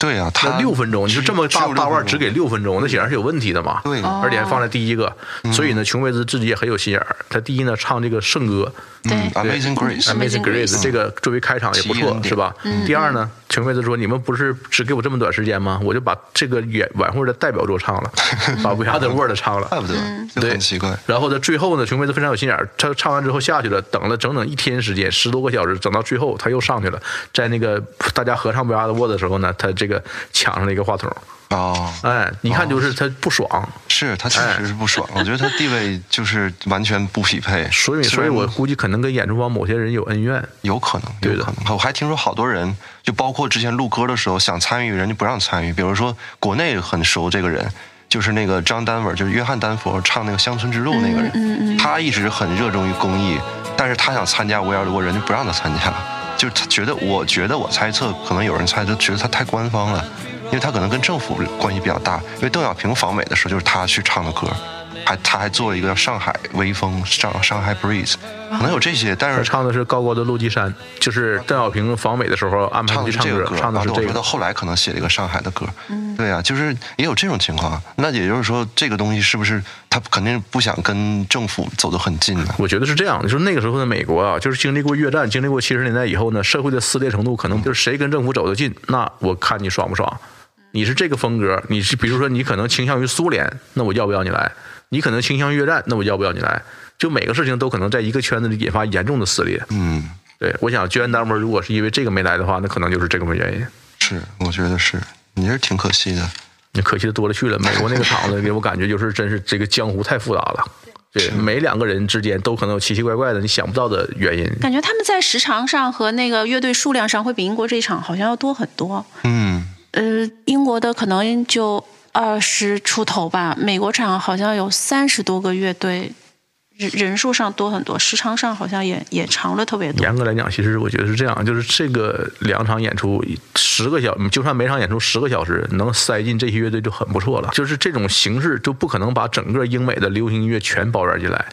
D: 对啊、他
C: 六分钟，你说这么大大腕儿只给六分钟，那显然是有问题的嘛。
D: 对
B: 哦
C: 而且还放在第一个，所以呢，琼贝兹自己也很有心眼儿。他第一呢唱这个圣歌，
B: 对
D: 嗯，Amazing Grace，Amazing
B: Amazing
C: Grace 这个作为开场也不错，是吧？第二呢，琼贝兹说：“你们不是只给我这么短时间吗？我就把这个演晚会的代表作唱了，把 We Are the World 唱了。
D: 怪不得，就
C: 对
D: 很奇怪。
C: 然后呢，最后呢，琼贝兹非常有心眼儿，他唱完之后下去了，等了整整一天时间，十多个小时，等到最后他又上去了，在那个大家合唱 We Are the World 的时候呢，他这个抢上了一个话筒，
D: 哦，
C: 哎，一看就是他不爽，
D: 是他确实是不爽，我觉得他地位就是完全不匹配，
C: 所以，所以我估计可能跟演出方某些人有恩怨。
D: 有可能，
C: 对的
D: 有可能。我还听说好多人，就包括之前录歌的时候想参与，人家不让参与。比如说国内很熟这个人，就是那个张丹文，就是约翰丹佛唱那个《乡村之路》那个人，他一直很热衷于公益，但是他想参加 We Are the World，人家不让他参加，就是他觉得，我觉得我猜测，可能有人猜测觉得他太官方了，因为他可能跟政府关系比较大。因为邓小平访美的时候，就是他去唱的歌。还他还做了一个叫《上海微风》上上海 Breeze，可能有这些，但是
C: 他唱的是高高的落基山，就是邓小平访美的时候安排
D: 唱
C: 他去唱歌，
D: 的是这个歌，
C: 唱的是这个
D: 啊我觉得。后来可能写了一个上海的歌，对啊，就是也有这种情况。那也就是说，这个东西是不是他肯定不想跟政府走得很近呢？
C: 我觉得是这样的，就是那个时候的美国啊，就是经历过越战，经历过七十年代以后呢，社会的撕裂程度可能就是谁跟政府走得近，那我看你爽不爽。你是这个风格，你是比如说你可能倾向于苏联，那我要不要你来？你可能倾向于越战，那我要不要你来？就每个事情都可能在一个圈子里引发严重的撕裂。
D: 嗯，
C: 对，我想捐单位如果是因为这个没来的话，那可能就是这个原因。
D: 是，我觉得是，你是挺可惜的。
C: 你可惜的多了去了，美国那个场子给我感觉就是真是这个江湖太复杂了。对，每两个人之间都可能有奇奇怪怪的你想不到的原因。
B: 感觉他们在时长上和那个乐队数量上会比英国这一场好像要多很多。
D: 嗯，
B: 呃，英国的可能就二十出头吧，美国场好像有三十多个乐队，人人数上多很多，时长上好像也也长了特别多。
C: 严格来讲，其实我觉得是这样，就是这个两场演出十个小，就算每场演出十个小时，能塞进这些乐队就很不错了。就是这种形式就不可能把整个英美的流行音乐全包圆进来。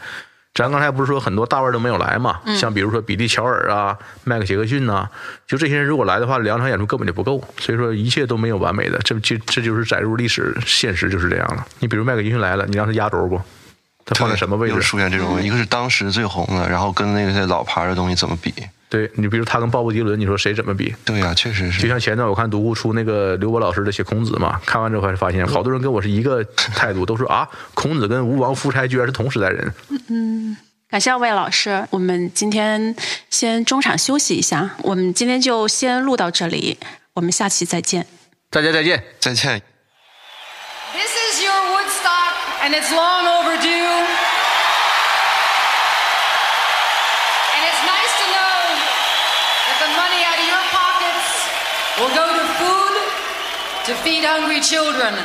C: 咱刚才不是说很多大腕都没有来嘛？像比如说比利·乔尔啊、麦克杰克逊呐、就这些人如果来的话，两场演出根本就不够。所以说一切都没有完美的，这就这就是载入历史，现实就是这样了。你比如麦克杰克逊来了，你让他压轴不？他放在什么位置
D: 又？出现这种问题，一个是当时最红的，然后跟那个些老牌的东西怎么比？
C: 对你比如他跟鲍勃迪伦，你说谁怎么比？
D: 对呀、确实
C: 是就像前段我看独库出那个刘波老师的写孔子嘛，看完之后还发现好多人跟我是一个态度，都说啊，孔子跟吴王夫差居然是同时代人。
B: 嗯感谢二位老师，我们今天先中场休息一下，我们今天就先录到这里，我们下期再见。
C: 大家再见。
D: 再见。
J: This is your Woodstock, and it's long overdue. To feed hungry children.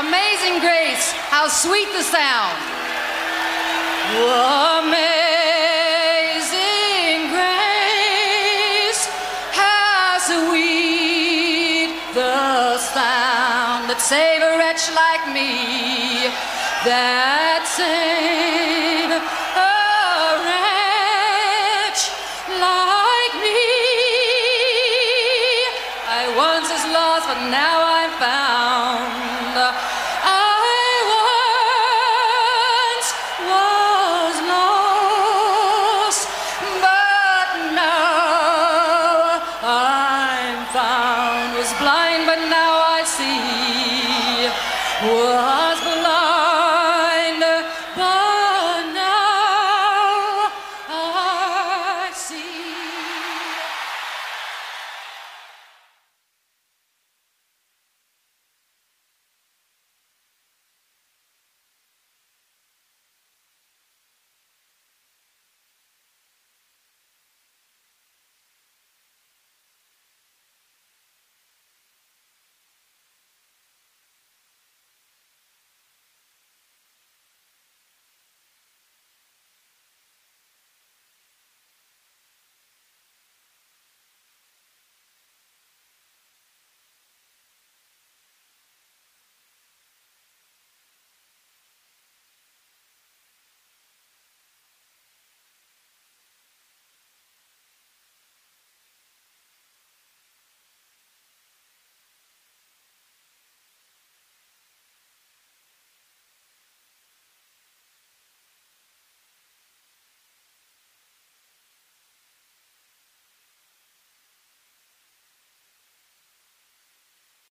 J: Amazing grace, how sweet the sound. Amazing grace, how sweet the sound that saved a wretch like me. That saved